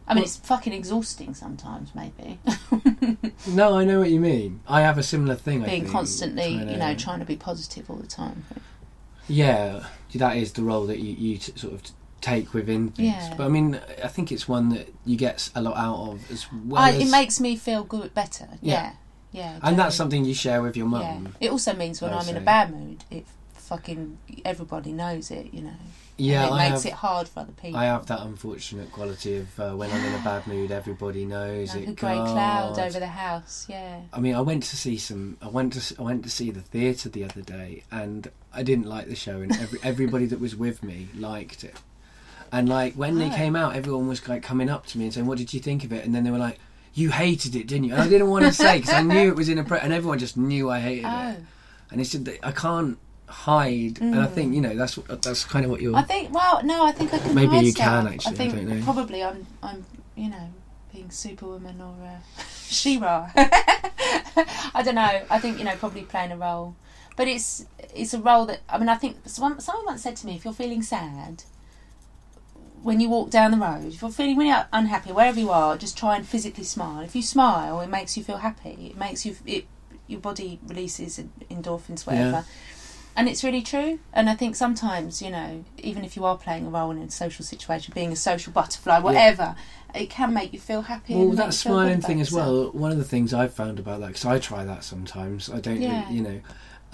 Speaker 2: I mean, it's fucking exhausting sometimes, maybe.
Speaker 1: No, I know what you mean. I have a similar thing. I
Speaker 2: Being
Speaker 1: think,
Speaker 2: constantly, you know, trying to be positive all the time.
Speaker 1: Yeah, that is the role that you, you t- sort of t- take within things.
Speaker 2: Yeah.
Speaker 1: But I mean, I think it's one that you get a lot out of as well.
Speaker 2: I,
Speaker 1: as,
Speaker 2: it makes me feel good, better.
Speaker 1: Yeah.
Speaker 2: Yeah, yeah.
Speaker 1: and that's something you share with your
Speaker 2: Yeah.
Speaker 1: mum.
Speaker 2: It also means when
Speaker 1: I
Speaker 2: I'm in a bad mood, it fucking everybody knows it. You know.
Speaker 1: Yeah,
Speaker 2: And it
Speaker 1: I
Speaker 2: makes
Speaker 1: have.
Speaker 2: it hard for other people.
Speaker 1: I have that unfortunate quality of uh, when I'm in a bad mood, everybody knows
Speaker 2: like
Speaker 1: it.
Speaker 2: a grey cloud over the house. Yeah.
Speaker 1: I mean, I went to see some. I went to. I went to see the theatre the other day, and I didn't like the show, and every, everybody that was with me liked it. And like when they
Speaker 2: Oh.
Speaker 1: came out, everyone was like coming up to me and saying, "What did you think of it?" And then they were like, "You hated it, didn't you?" And I didn't want to say because I knew it was inappropriate, and everyone just knew I hated
Speaker 2: Oh.
Speaker 1: it. And it's just that I can't hide, and I think you know that's that's kind of what you're.
Speaker 2: Mm. I think. Well, no, I think I can.
Speaker 1: Maybe you
Speaker 2: stuff.
Speaker 1: can, actually, I
Speaker 2: I think
Speaker 1: know.
Speaker 2: probably I'm. I'm. You know, being Superwoman or uh, She-Ra. I don't know. I think you know probably playing a role, but it's it's a role that I mean I think someone someone once said to me if you're feeling sad. When you walk down the road, if you're feeling really unhappy, wherever you are, just try and physically smile. If you smile, it makes you feel happy. It makes you it your body releases endorphins, whatever
Speaker 1: Yeah.
Speaker 2: And it's really true. And I think sometimes, you know, even if you are playing a role in a social situation, being a social butterfly, whatever, it can make you feel happy.
Speaker 1: Well, that
Speaker 2: make you feel good
Speaker 1: smiling thing as well. One of the things I've found about that, because I try that sometimes. I don't,
Speaker 2: Yeah.
Speaker 1: you know.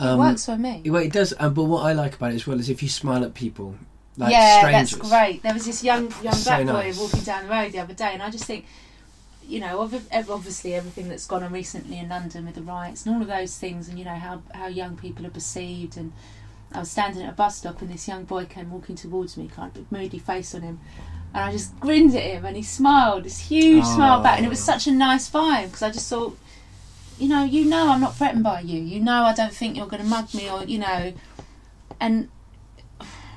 Speaker 2: it works for me.
Speaker 1: Well, it does. Um, but what I like about it as well is if you smile at people, like strangers.
Speaker 2: yeah,
Speaker 1: strangers.
Speaker 2: that's great. There was this young young
Speaker 1: So
Speaker 2: black
Speaker 1: nice.
Speaker 2: boy walking down the road the other day, and I just think, you know, obviously everything that's gone on recently in London with the riots and all of those things, and you know how how young people are perceived. And I was standing at a bus stop, and this young boy came walking towards me, kind of moody face on him. And I just grinned at him, and he smiled, this huge smile back, and it was
Speaker 1: Oh.
Speaker 2: such a nice vibe because I just thought, you know, you know, I'm not threatened by you. You know, I don't think you're going to mug me, or you know, and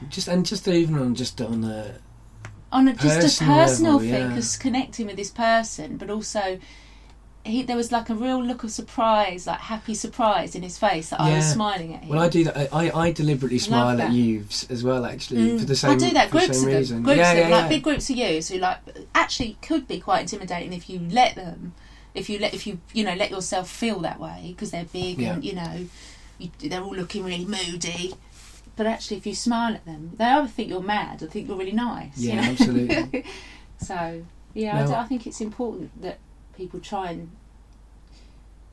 Speaker 1: Just and just even on just on the
Speaker 2: on a, just a
Speaker 1: Personal
Speaker 2: personal
Speaker 1: level,
Speaker 2: thing,
Speaker 1: yeah.
Speaker 2: just connecting with this person, but also he there was like a real look of surprise, like happy surprise in his face that I was smiling at him.
Speaker 1: well, I do that. I, I deliberately smile at youths as well, actually,
Speaker 2: Mm.
Speaker 1: for the same.
Speaker 2: I do that. Groups of
Speaker 1: reason.
Speaker 2: them, groups
Speaker 1: yeah,
Speaker 2: of them,
Speaker 1: yeah,
Speaker 2: like big groups of yous who like actually could be quite intimidating if you let them, if you let if you you know let yourself feel that way because they're big
Speaker 1: Yeah.
Speaker 2: and you know you, they're all looking really moody. But actually, if you smile at them, they either think you're mad or think you're really nice. you
Speaker 1: Yeah,
Speaker 2: know?
Speaker 1: absolutely.
Speaker 2: So yeah, I,
Speaker 1: No.
Speaker 2: I think it's important that people try and,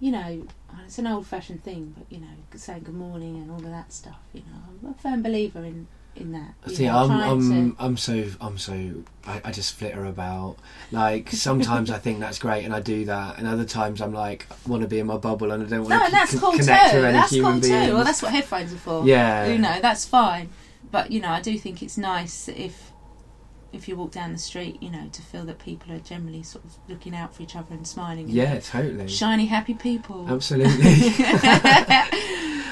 Speaker 2: you know, it's an old-fashioned thing, but you know, saying good morning and all of that stuff. You know, I'm a firm believer in in that. you
Speaker 1: See,
Speaker 2: know,
Speaker 1: I'm, I'm,
Speaker 2: to-
Speaker 1: I'm so, I'm so, I, I just flitter about. Like sometimes I think that's great, and I do that, and other times I'm like, want to be in my bubble, and I don't want
Speaker 2: no,
Speaker 1: to
Speaker 2: that's
Speaker 1: con-
Speaker 2: cool too.
Speaker 1: connect with any
Speaker 2: That's
Speaker 1: human
Speaker 2: cool
Speaker 1: beings.
Speaker 2: too. Well, that's what headphones are for.
Speaker 1: yeah,
Speaker 2: You know, that's fine. But you know, I do think it's nice if if you walk down the street, you know, to feel that people are generally sort of looking out for each other and smiling. and
Speaker 1: yeah, totally.
Speaker 2: Shiny, happy people.
Speaker 1: Absolutely.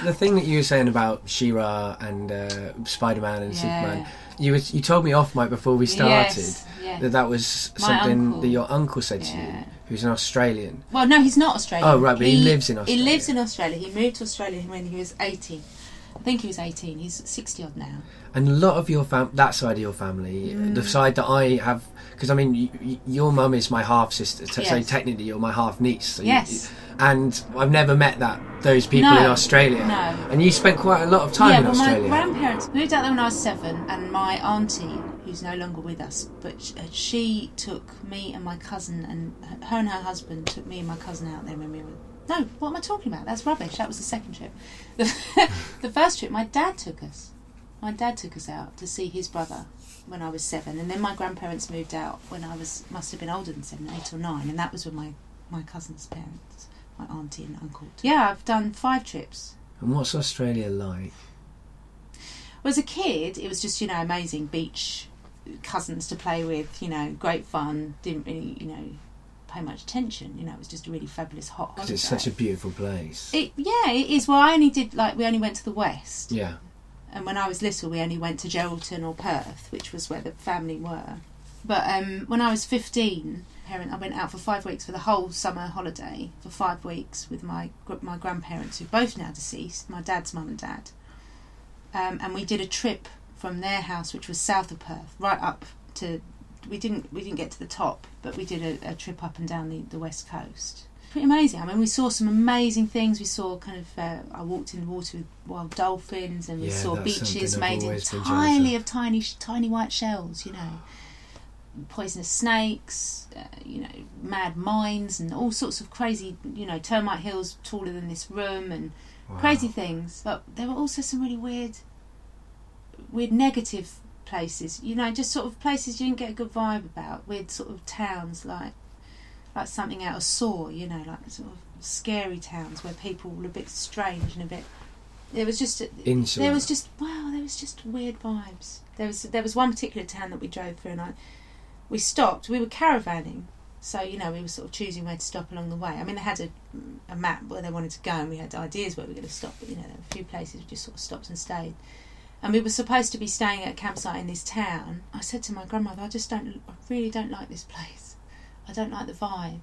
Speaker 1: the thing that you were saying about She-Ra and uh, Spider-Man and
Speaker 2: Yeah.
Speaker 1: Superman, you was, you told me off mic before we started
Speaker 2: Yes, yeah.
Speaker 1: that that was something
Speaker 2: uncle.
Speaker 1: that your uncle said to you,
Speaker 2: Yeah.
Speaker 1: who's an Australian.
Speaker 2: Well, no, he's not Australian.
Speaker 1: Oh, right, but he lives in Australia.
Speaker 2: He lives in Australia. He moved to Australia when he was 18. I think he was 18. He's 60 odd now.
Speaker 1: And a lot of your fam, that side of your family,
Speaker 2: Mm.
Speaker 1: the side that I have, because I mean, y y your mum is my half sister, t- so
Speaker 2: Yes.
Speaker 1: technically you're my half niece. So you-
Speaker 2: Yes.
Speaker 1: and I've never met that those people
Speaker 2: No,
Speaker 1: in Australia.
Speaker 2: no.
Speaker 1: And you spent quite a lot of time
Speaker 2: yeah,
Speaker 1: in
Speaker 2: well,
Speaker 1: Australia.
Speaker 2: my grandparents moved out there when I was seven, and my auntie, who's no longer with us, but uh, she took me and my cousin, and her and her husband took me and my cousin out there when we were. No, what am I talking about? That's rubbish. That was the second trip. The, the first trip, my dad took us. My dad took us out to see his brother when I was seven, and then my grandparents moved out when I was must have been older than seven, eight or nine, and that was with my my cousin's parents, my auntie and uncle. Yeah, I've done five trips.
Speaker 1: and what's Australia like?
Speaker 2: Well, as a kid, it was just you know amazing beach cousins to play with. You know, great fun. Didn't really you know pay much attention. You know, it was just a really fabulous hot
Speaker 1: Because it's such a beautiful place.
Speaker 2: It, yeah, it is. Well, I only did like we only went to the west,
Speaker 1: yeah.
Speaker 2: and when I was little, we only went to Geraldton or Perth, which was where the family were. But um, when I was fifteen, parent, I went out for five weeks for the whole summer holiday for five weeks with my my grandparents, who both now deceased, my dad's mum and dad, um, and we did a trip from their house, which was south of Perth, right up to. We didn't we didn't get to the top, but we did a, a trip up and down the, the west coast. Pretty amazing. I mean, we saw some amazing things. We saw kind of. Uh, I walked in the water with wild dolphins, and we
Speaker 1: Yeah,
Speaker 2: saw beaches made
Speaker 1: always been jealous
Speaker 2: entirely
Speaker 1: of.
Speaker 2: of tiny tiny white shells. You know, poisonous snakes. Uh, you know, mad mines and all sorts of crazy. You know, termite hills taller than this room and
Speaker 1: Wow.
Speaker 2: crazy things. But there were also some really weird, weird negative places. You know, just sort of places you didn't get a good vibe about. Weird sort of towns like, like something out of Saw. You know, like sort of scary towns where people were a bit strange and a bit. It was just
Speaker 1: Insular.
Speaker 2: there was just wow, there was just weird vibes. There was there was one particular town that we drove through, and I we stopped. We were caravanning, so you know we were sort of choosing where to stop along the way. I mean, they had a, a map where they wanted to go, and we had ideas where we were going to stop. But you know, there were a few places we just sort of stopped and stayed. And we were supposed to be staying at a campsite in this town. I said to my grandmother, "I just don't, I really don't like this place. I don't like the vibe."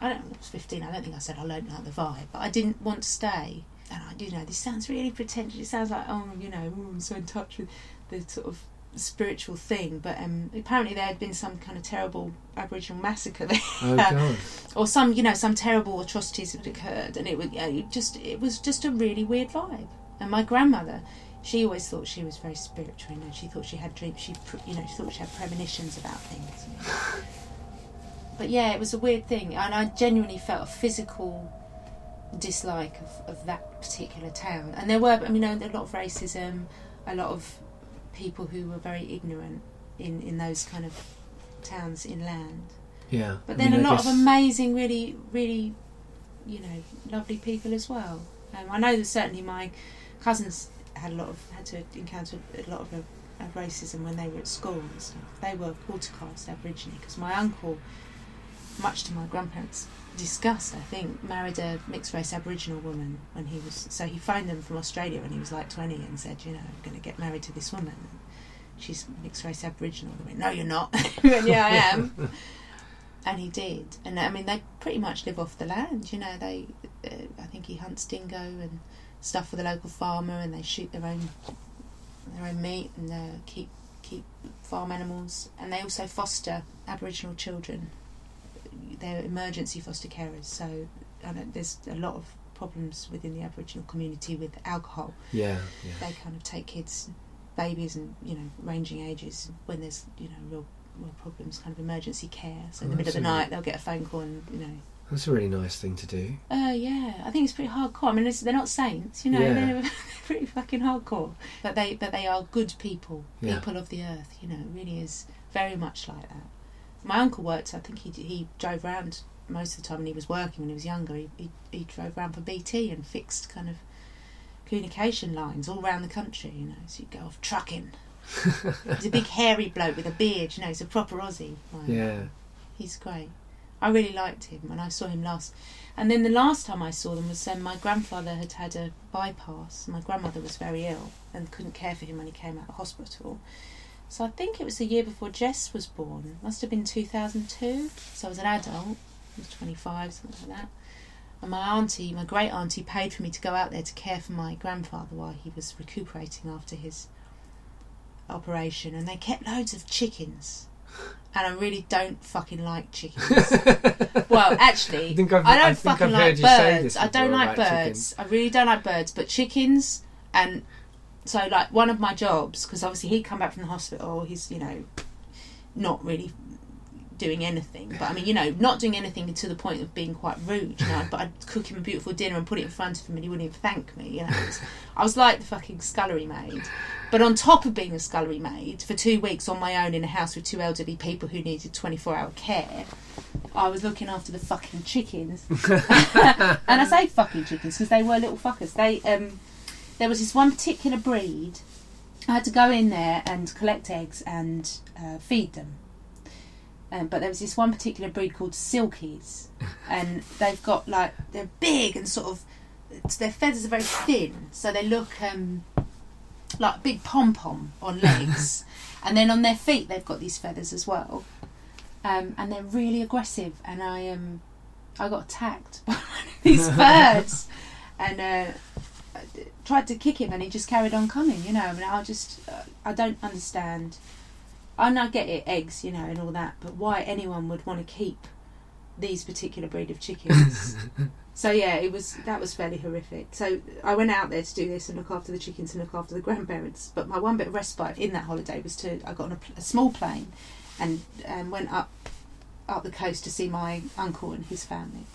Speaker 2: I don't. I was fifteen. I don't think I said I don't like the vibe, but I didn't want to stay. And I, you know, this sounds really pretentious. It sounds like, oh, you know, oh, I'm so in touch with the sort of spiritual thing. But um, apparently there had been some kind of terrible Aboriginal massacre there,
Speaker 1: Oh god.
Speaker 2: or some, you know, some terrible atrocities had occurred, and it was yeah, it just, it was just a really weird vibe. And my grandmother, she always thought she was very spiritual. You know, she thought she had dreams. She, you know, she thought she had premonitions about things. you know. But yeah, it was a weird thing, and I genuinely felt a physical dislike of, of that particular town. And there were, I mean, a lot of racism, a lot of people who were very ignorant in, in those kind of towns inland.
Speaker 1: Yeah.
Speaker 2: But
Speaker 1: I
Speaker 2: then
Speaker 1: mean,
Speaker 2: a
Speaker 1: I
Speaker 2: lot of amazing, really, really, you know, lovely people as well. Um, I know that certainly my cousins had a lot of had to encounter a lot of, uh, of racism when they were at school and stuff. They were quarter caste Aboriginal because my uncle, much to my grandparents' disgust, I think, married a mixed race Aboriginal woman when he was. So he phoned them from Australia when he was like twenty and said, you know, I'm going to get married to this woman. She's mixed race Aboriginal. They went, no, you're not. went, yeah, I am. and he did. And I mean, they pretty much live off the land. You know, they. Uh, I think he hunts dingo and stuff for the local farmer, and they shoot their own their own meat and uh, keep keep farm animals. And they also foster Aboriginal children. They're emergency foster carers. So I know there's a lot of problems within the Aboriginal community with alcohol
Speaker 1: Yeah. Yeah.
Speaker 2: they kind of take kids, babies, and you know, ranging ages when there's you know real real problems, kind of emergency care. So in
Speaker 1: Oh,
Speaker 2: the middle of the night, they'll get a phone call, and you know,
Speaker 1: That's a really nice thing to do.
Speaker 2: uh, yeah, I think it's pretty hardcore. I mean, it's, they're not saints, you know,
Speaker 1: Yeah.
Speaker 2: they're pretty fucking hardcore, but they but they are good people,
Speaker 1: Yeah.
Speaker 2: people of the earth. You know, it really is very much like that. My uncle worked. I think he he drove around most of the time when he was working when he was younger. He he, he drove around for BT and fixed kind of communication lines all around the country. You know, so you go off trucking. he's a big hairy bloke with a beard. You know, he's a proper Aussie. Like,
Speaker 1: Yeah.
Speaker 2: He's great. I really liked him when I saw him last. And then the last time I saw them was when my grandfather had had a bypass. My grandmother was very ill and couldn't care for him when he came out of hospital. So I think it was the year before Jess was born. Must have been 2002. So I was an adult. I was 25, something like that. And my auntie, my great auntie, paid for me to go out there to care for my grandfather while he was recuperating after his operation. And they kept loads of chickens. And I really don't fucking like chickens. well, actually,
Speaker 1: I think I've-
Speaker 2: I don't
Speaker 1: I think
Speaker 2: fucking like
Speaker 1: you say
Speaker 2: birds. I don't like birds. I really don't like birds. But chickens and so like one of my jobs because obviously he'd come back from the hospital. He's you know not really doing anything. But I mean, you know, not doing anything to the point of being quite rude. You know, but I'd cook him a beautiful dinner and put it in front of him, and he wouldn't even thank me. You know, was- I was like the fucking scullery maid. But on top of being a scullery maid for two weeks on my own in a house with two elderly people who needed twenty four hour care. I was looking after the fucking chickens, and I say fucking chickens because they were little fuckers. They um, there was this one particular breed. I had to go in there and collect eggs and uh, feed them. Um, but there was this one particular breed called Silkies, and they've got like they're big and sort of their feathers are very thin, so they look um, like a big pom pom on legs, and then on their feet they've got these feathers as well, um, and they're really aggressive. And I um, I got attacked by one of these birds, and uh, tried to kick him, and he just carried on coming. You know, I mean, I just uh, I don't understand. I know I get it, eggs, you know, and all that, but why anyone would want to keep these particular breed of chickens? so yeah, it was that was fairly horrific. So I went out there to do this and look after the chickens and look after the grandparents. But my one bit of respite in that holiday was to I got on a, a small plane and um, went up up the coast to see my uncle and his family.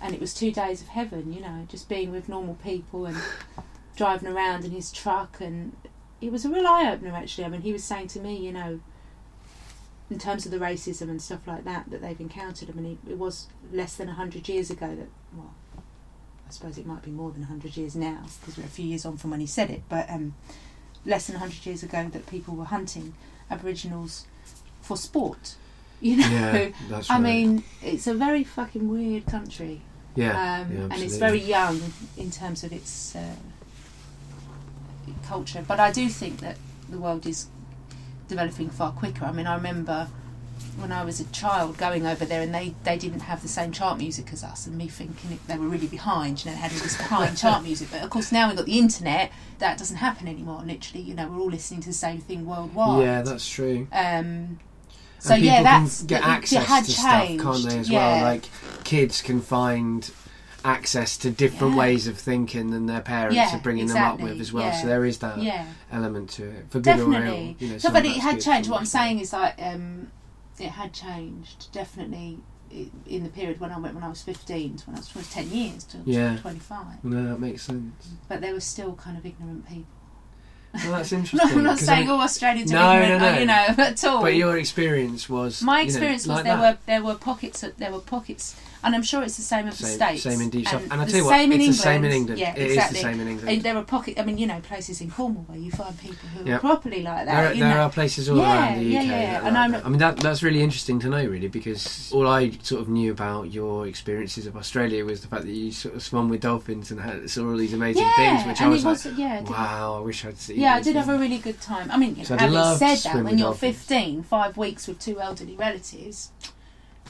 Speaker 2: And it was two days of heaven, you know, just being with normal people and driving around in his truck. And it was a real eye opener, actually. I mean, he was saying to me, you know, in terms of the racism and stuff like that that they've encountered. I mean, it, it was less than 100 years ago that, well, I suppose it might be more than 100 years now because we're a few years on from when he said it, but um, less than 100 years ago that people were hunting Aboriginals for sport. You know,
Speaker 1: Yeah, that's
Speaker 2: I
Speaker 1: right.
Speaker 2: mean, it's a very fucking weird country,
Speaker 1: yeah,
Speaker 2: um,
Speaker 1: yeah,
Speaker 2: and it's very young in terms of its uh, culture. But I do think that the world is developing far quicker. I mean, I remember when I was a child going over there, and they, they didn't have the same chart music as us, and me thinking they were really behind. You know, they had all this behind chart music. But of course, now we've got the internet. That doesn't happen anymore. Literally, you know, we're all listening to the same thing worldwide.
Speaker 1: Yeah, that's true.
Speaker 2: Um, so yeah, that's
Speaker 1: can get access
Speaker 2: had
Speaker 1: to stuff, can't they? As
Speaker 2: yeah.
Speaker 1: well, like kids can find access to different
Speaker 2: Yeah.
Speaker 1: ways of thinking than their parents
Speaker 2: Yeah,
Speaker 1: are bringing them up with as well.
Speaker 2: yeah.
Speaker 1: So there is that element to it, for good or
Speaker 2: definitely.
Speaker 1: ill. You know,
Speaker 2: so, but it had changed. What I'm saying is like um, it had changed definitely in the period when I went when I was 15 to when I was, was 10 years to
Speaker 1: Yeah.
Speaker 2: 25.
Speaker 1: No, that makes sense.
Speaker 2: But there were still kind of ignorant people.
Speaker 1: Well, that's
Speaker 2: No,
Speaker 1: interesting.
Speaker 2: I'm not saying all Australians
Speaker 1: No,
Speaker 2: are ignorant,
Speaker 1: no, no.
Speaker 2: you know, at all.
Speaker 1: But your experience was
Speaker 2: My
Speaker 1: you know,
Speaker 2: experience was
Speaker 1: like
Speaker 2: there
Speaker 1: that.
Speaker 2: were there were pockets of, there were pockets, and I'm sure it's the same of the
Speaker 1: same,
Speaker 2: states.
Speaker 1: same in deep south. And I tell you what, it's the same in
Speaker 2: England.
Speaker 1: England.
Speaker 2: Yeah,
Speaker 1: It is
Speaker 2: exactly.
Speaker 1: the same in England.
Speaker 2: And there are pockets. I mean, you know, places in Cornwall where you find people who
Speaker 1: Yep.
Speaker 2: are properly like that.
Speaker 1: There,
Speaker 2: you
Speaker 1: there
Speaker 2: know.
Speaker 1: are places all
Speaker 2: Yeah,
Speaker 1: around the
Speaker 2: yeah,
Speaker 1: UK.
Speaker 2: yeah,
Speaker 1: are
Speaker 2: and I'm-
Speaker 1: that. I mean, that that's really interesting to know, really, because all I sort of knew about your experiences of Australia was the fact that you sort of swum with dolphins and had saw all these amazing
Speaker 2: yeah,
Speaker 1: things, which I
Speaker 2: and
Speaker 1: was
Speaker 2: it
Speaker 1: like,
Speaker 2: was yeah. I
Speaker 1: wow, I wish I'd seen.
Speaker 2: Yeah, I did have a really good time. I mean,
Speaker 1: So
Speaker 2: having said that, when you're 15, five weeks with two elderly relatives,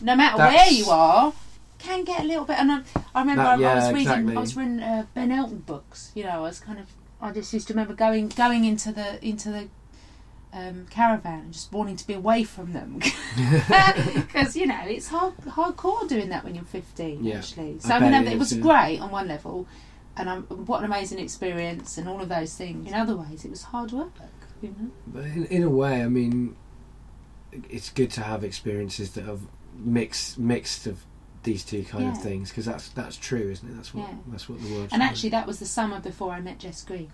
Speaker 2: no matter
Speaker 1: That's-
Speaker 2: where you are, can get a little bit. And I, I remember
Speaker 1: That-
Speaker 2: I, I was reading,
Speaker 1: exactly.
Speaker 2: I was reading uh, Ben Elton books. You know, I was kind of, I just used to remember going going into the into the um, caravan and just wanting to be away from them because you know it's hard hardcore doing that when you're 15
Speaker 1: Yeah,
Speaker 2: actually.
Speaker 1: I
Speaker 2: So I, mean,
Speaker 1: bet
Speaker 2: it,
Speaker 1: it
Speaker 2: was
Speaker 1: is, yeah.
Speaker 2: great on one level. And um, what an amazing experience, and all of those things. In other ways, it was hard work. You know?
Speaker 1: But in, in a way, I mean, it's good to have experiences that have mixed mixed of these two kind of things because that's that's true, isn't it? That's what
Speaker 2: Yeah.
Speaker 1: that's what the world.
Speaker 2: And actually, that was the summer before I met Jess Green.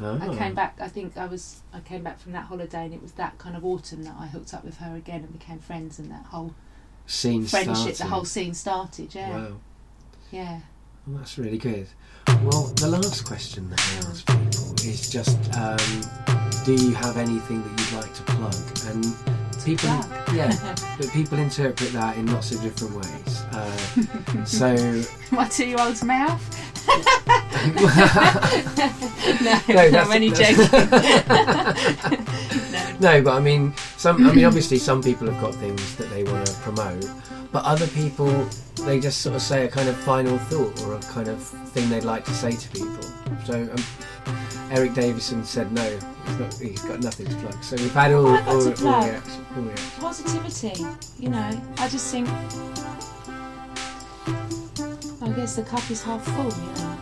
Speaker 1: oh.
Speaker 2: I came back. I think I was. I came back from that holiday, and it was that kind of autumn that I hooked up with her again and became friends, and that whole
Speaker 1: Scene
Speaker 2: friendship,
Speaker 1: started.
Speaker 2: the whole scene started. Yeah,
Speaker 1: Wow.
Speaker 2: yeah.
Speaker 1: Well, that's really good. Well, the last question that I ask people is just, um, do you have anything that you'd like to plug? And people, yeah, but people interpret that in lots of different ways. Uh, so,
Speaker 2: My two-year-old's mouth.
Speaker 1: no,
Speaker 2: no, I'm only joking.
Speaker 1: no, but I mean, some. I mean, obviously, some people have got things that they want to promote, but other people, they just sort of say a kind of final thought or a kind of thing they'd like to say to people. So, um, Eric Davison said no. He's, not, he's got nothing to plug. So we've had all, all, all, all reactions.
Speaker 2: Positivity. You know, I just think. I guess the cup is half full. You know,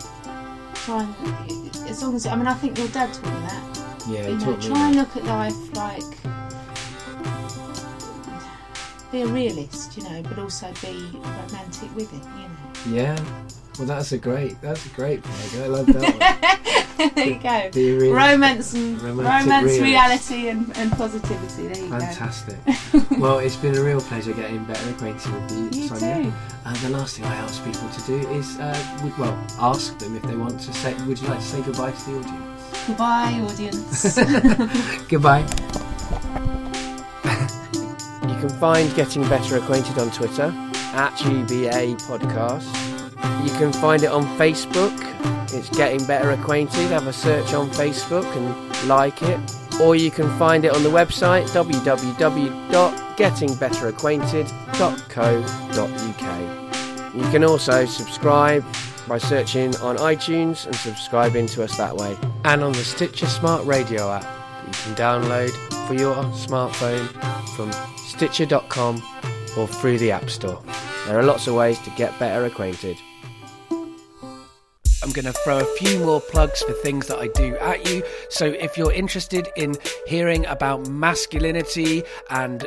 Speaker 2: try and as long as I mean, I think your dad taught me that.
Speaker 1: Yeah,
Speaker 2: you know, try and look at life like be a realist, you know, but also be romantic with it, you know.
Speaker 1: Yeah. Well, that's a great. That's a great plug. I love that
Speaker 2: know. there you go.
Speaker 1: one.
Speaker 2: Romance and romance,
Speaker 1: realist.
Speaker 2: reality, and, and positivity. There you go.
Speaker 1: Fantastic. well, it's been a real pleasure getting better acquainted with you.
Speaker 2: You
Speaker 1: Sonia.
Speaker 2: too.
Speaker 1: And the last thing I ask people to do is, uh, well, ask them if they want to say, would you like to say goodbye to the audience?
Speaker 2: Goodbye, audience.
Speaker 1: Goodbye. you can find Getting Better Acquainted on Twitter at GBA Podcast. You can find it on Facebook. It's Getting Better Acquainted. Have a search on Facebook and like it. Or you can find it on the website www.gettingbetteracquainted.co.uk. You can also subscribe by searching on iTunes and subscribing to us that way. And on the Stitcher Smart Radio app that you can download for your smartphone from Stitcher.com or through the App Store. There are lots of ways to get better acquainted. I'm going to throw a few more plugs for things that I do at you. So if you're interested in hearing about masculinity and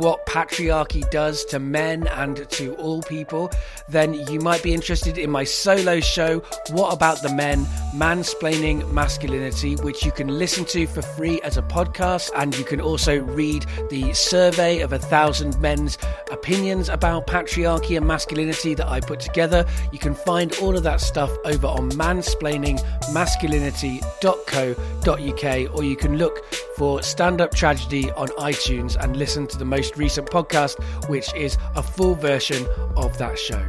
Speaker 1: what patriarchy does to men and to all people, then you might be interested in my solo show, What About the Men? Mansplaining Masculinity, which you can listen to for free as a podcast. And you can also read the survey of a thousand men's opinions about patriarchy and masculinity that I put together. You can find all of that stuff over on mansplainingmasculinity.co.uk, or you can look for Stand Up Tragedy on iTunes and listen to the most recent podcast, which is a full version of that show.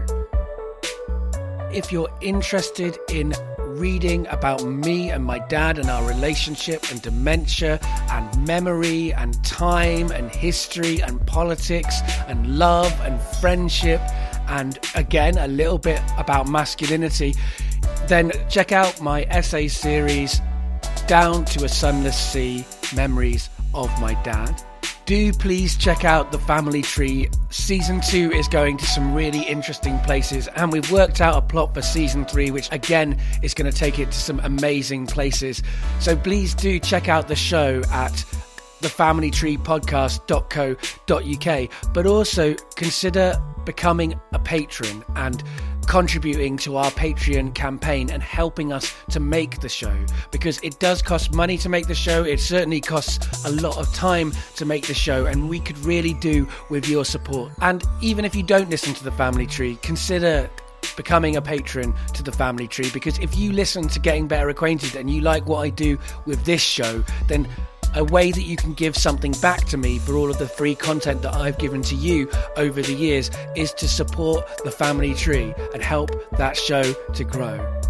Speaker 1: If you're interested in reading about me and my dad and our relationship and dementia and memory and time and history and politics and love and friendship and again a little bit about masculinity, then check out my essay series, Down to a Sunless Sea Memories of My Dad do please check out the family tree. Season two is going to some really interesting places, and we've worked out a plot for season three, which again is going to take it to some amazing places. So please do check out the show at thefamilytreepodcast.co.uk, but also consider becoming a patron and contributing to our Patreon campaign and helping us to make the show because it does cost money to make the show. It certainly costs a lot of time to make the show, and we could really do with your support. And even if you don't listen to the family tree, consider becoming a patron to the family tree because if you listen to getting better acquainted and you like what I do with this show, then a way that you can give something back to me for all of the free content that I've given to you over the years is to support the family tree and help that show to grow.